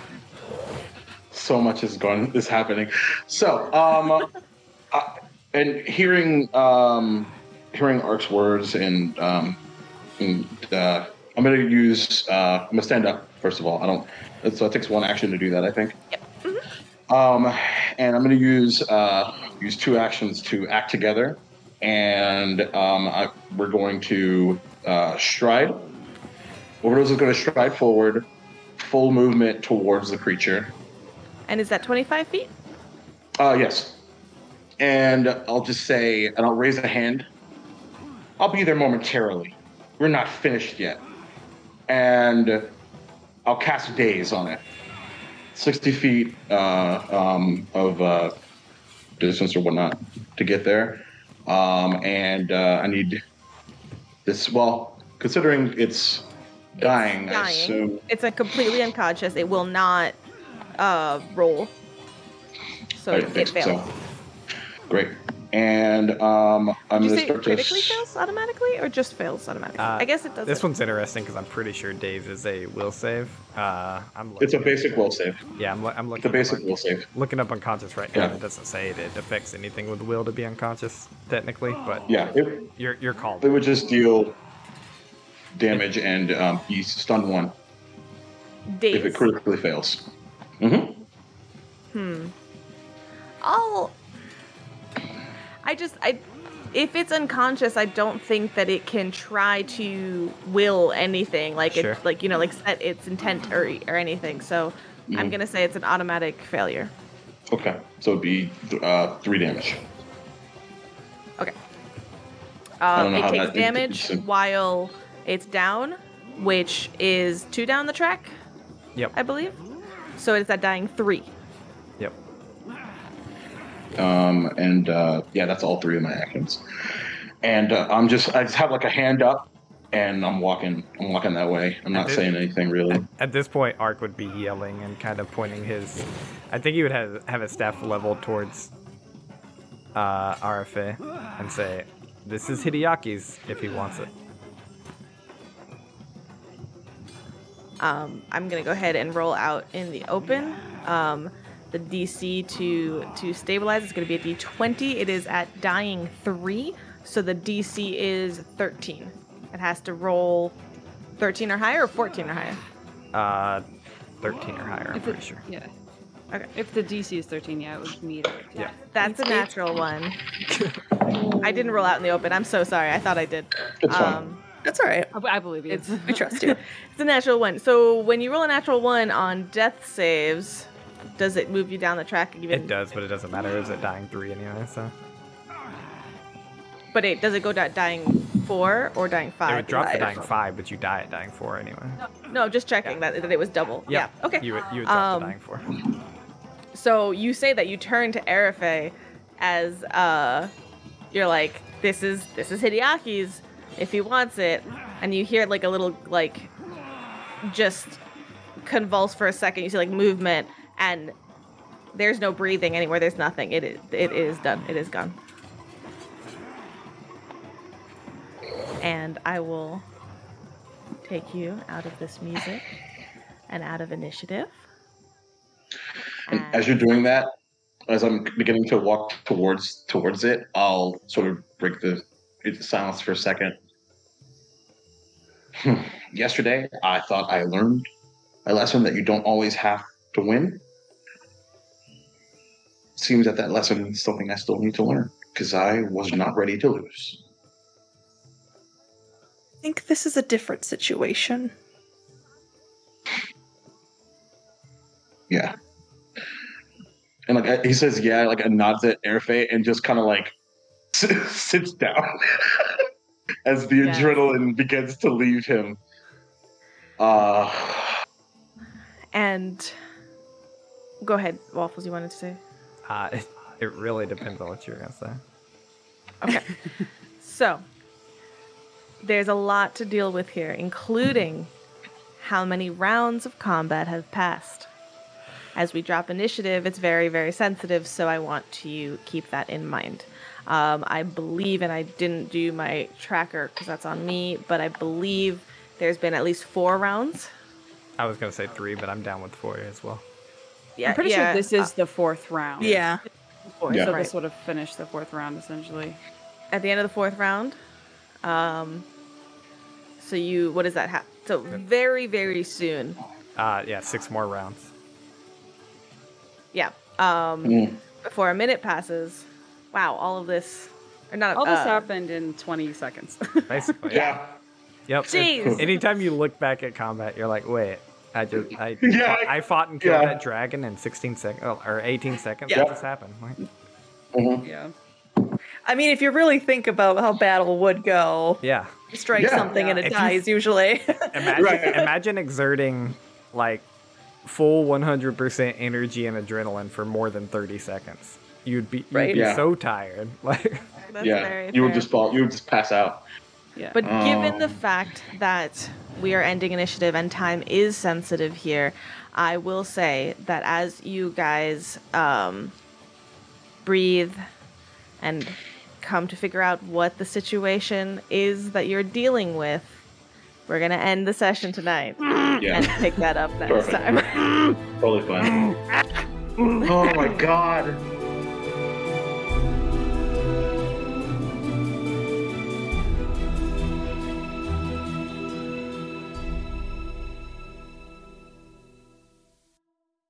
so much is going is happening. So, um, I, and hearing um, hearing Ark's words and um, and uh, I'm gonna use uh, I'm gonna stand up first of all. I don't. So it takes one action to do that. I think. Um, and I'm gonna use uh, use two actions to act together, and um, I, we're going to uh, stride. Overnoza is going to stride forward, full movement towards the creature. And is that 25 feet? Uh, yes. And I'll just say, and I'll raise a hand. I'll be there momentarily. We're not finished yet. And I'll cast Daze on it. 60 feet uh, um, of uh, distance or whatnot to get there. Um, and uh, I need this, well, considering it's dying, I dying. assume. It's a completely unconscious. It will not uh, roll. So I it, think it fails. so. Great. And um, I'm going to say start to. critically fails automatically or just fails automatically? Uh, I guess it does. This one's interesting because I'm pretty sure Daze is a will save. Uh, I'm looking, It's a basic will save. yeah, I'm, I'm It's a looking. basic up, will save. looking up unconscious right now. Yeah. It doesn't say it affects anything with will to be unconscious technically, but Yeah, it, you're you're called. it would just deal damage and um, you stun one. Daze. if it critically fails. Hmm I'll. I just I. If it's unconscious, I don't think that it can try to will anything, like Sure. it, like you know, like set its intent or or anything. So I'm Mhm. gonna say it's an automatic failure. Okay, so it'd be th- uh, three damage. Okay. Um, it takes that- it- damage while it's down, which is two down the track, Yep. I believe. So it's at dying three. Yep. Um, and uh, yeah, that's all three of my actions. And uh, I'm just I just have like a hand up, and I'm walking I'm walking that way. I'm not did- saying anything really. At this point, Ark would be yelling and kind of pointing his. I think he would have have his staff leveled towards uh, Arafay and say, "This is Hideaki's if he wants it." Um, I'm gonna go ahead and roll out in the open. Um, the DC to to stabilize is gonna be a D20. It is at dying three, so the DC is 13. It has to roll 13 or higher, or 14 or higher. Uh, 13 or higher, I'm If pretty it- sure. Yeah. Okay. If the DC is 13, yeah, it would meet it. Yeah. That's a natural one. I didn't roll out in the open. I'm so sorry. I thought I did. It's fine. That's all right. I, I believe you. it's We trust you. it's a natural one. So when you roll a natural one on death saves, does it move you down the track? Even, It does, but it doesn't matter. Is it dying three anyway, so But it does it go to dying four or dying five? it would drop to dying five, but you die at dying four anyway. No, just checking that, that it was double. Yeah. Okay. You would you would drop Um, to dying four. So you say that you turn to Arafay as uh you're like, this is this is Hideaki's if he wants it, and you hear like a little like just convulse for a second. You see like movement and there's no breathing anywhere. There's nothing. It is it is done. It is gone. And I will take you out of this music and out of initiative. And as you're doing that, as I'm beginning to walk towards towards it, I'll sort of break the silence for a second. Yesterday, I thought I learned a lesson that you don't always have to win. Seems that that lesson is something I still need to learn because I was not ready to lose. I think this is a different situation. Yeah. And like he says, yeah, like a nods at Arafay and just kind of like sits down as the Yeah. adrenaline begins to leave him. Uh, And go ahead, Waffles. You wanted to say? Uh, it, it really depends on what you're gonna say. Okay. so there's a lot to deal with here, including how many rounds of combat have passed. As we drop initiative, it's very, very sensitive, so I want to keep that in mind. Um, I believe, and I didn't do my tracker because that's on me, but I believe there's been at least four rounds. I was gonna say three, but I'm down with four as well. Yeah, I'm pretty yeah, sure this is the fourth round. Yeah. four, Yeah. So right. this would have finished the fourth round essentially. at the end of the fourth round. Um, so you, what does that have? So very, very soon. Uh, yeah, six more rounds. Yeah. Um, mm, before a minute passes. Wow, all of this, or not. All this uh, happened in 20 seconds. Basically. yeah. Yep. Jeez. Anytime you look back at combat, you're like, wait, I just I Yeah, fought, I fought and killed yeah. that dragon in 16 seconds or 18 seconds. Yeah. What just happened? Like, mhm. yeah. I mean, if you really think about how battle would go, yeah. you strike Yeah. something and If it you- dies usually. Imagine Right. imagine exerting like full 100% energy and adrenaline for more than 30 seconds. You'd be you'd Right. be Yeah. so tired. Like That's yeah. very You would just fall. You would just pass out. Yeah. But given the Um, fact that we are ending initiative and time is sensitive here, I will say that as you guys um, breathe and come to figure out what the situation is that you're dealing with, we're gonna end the session tonight and pick that up next Perfect. time. Totally fine. oh my god.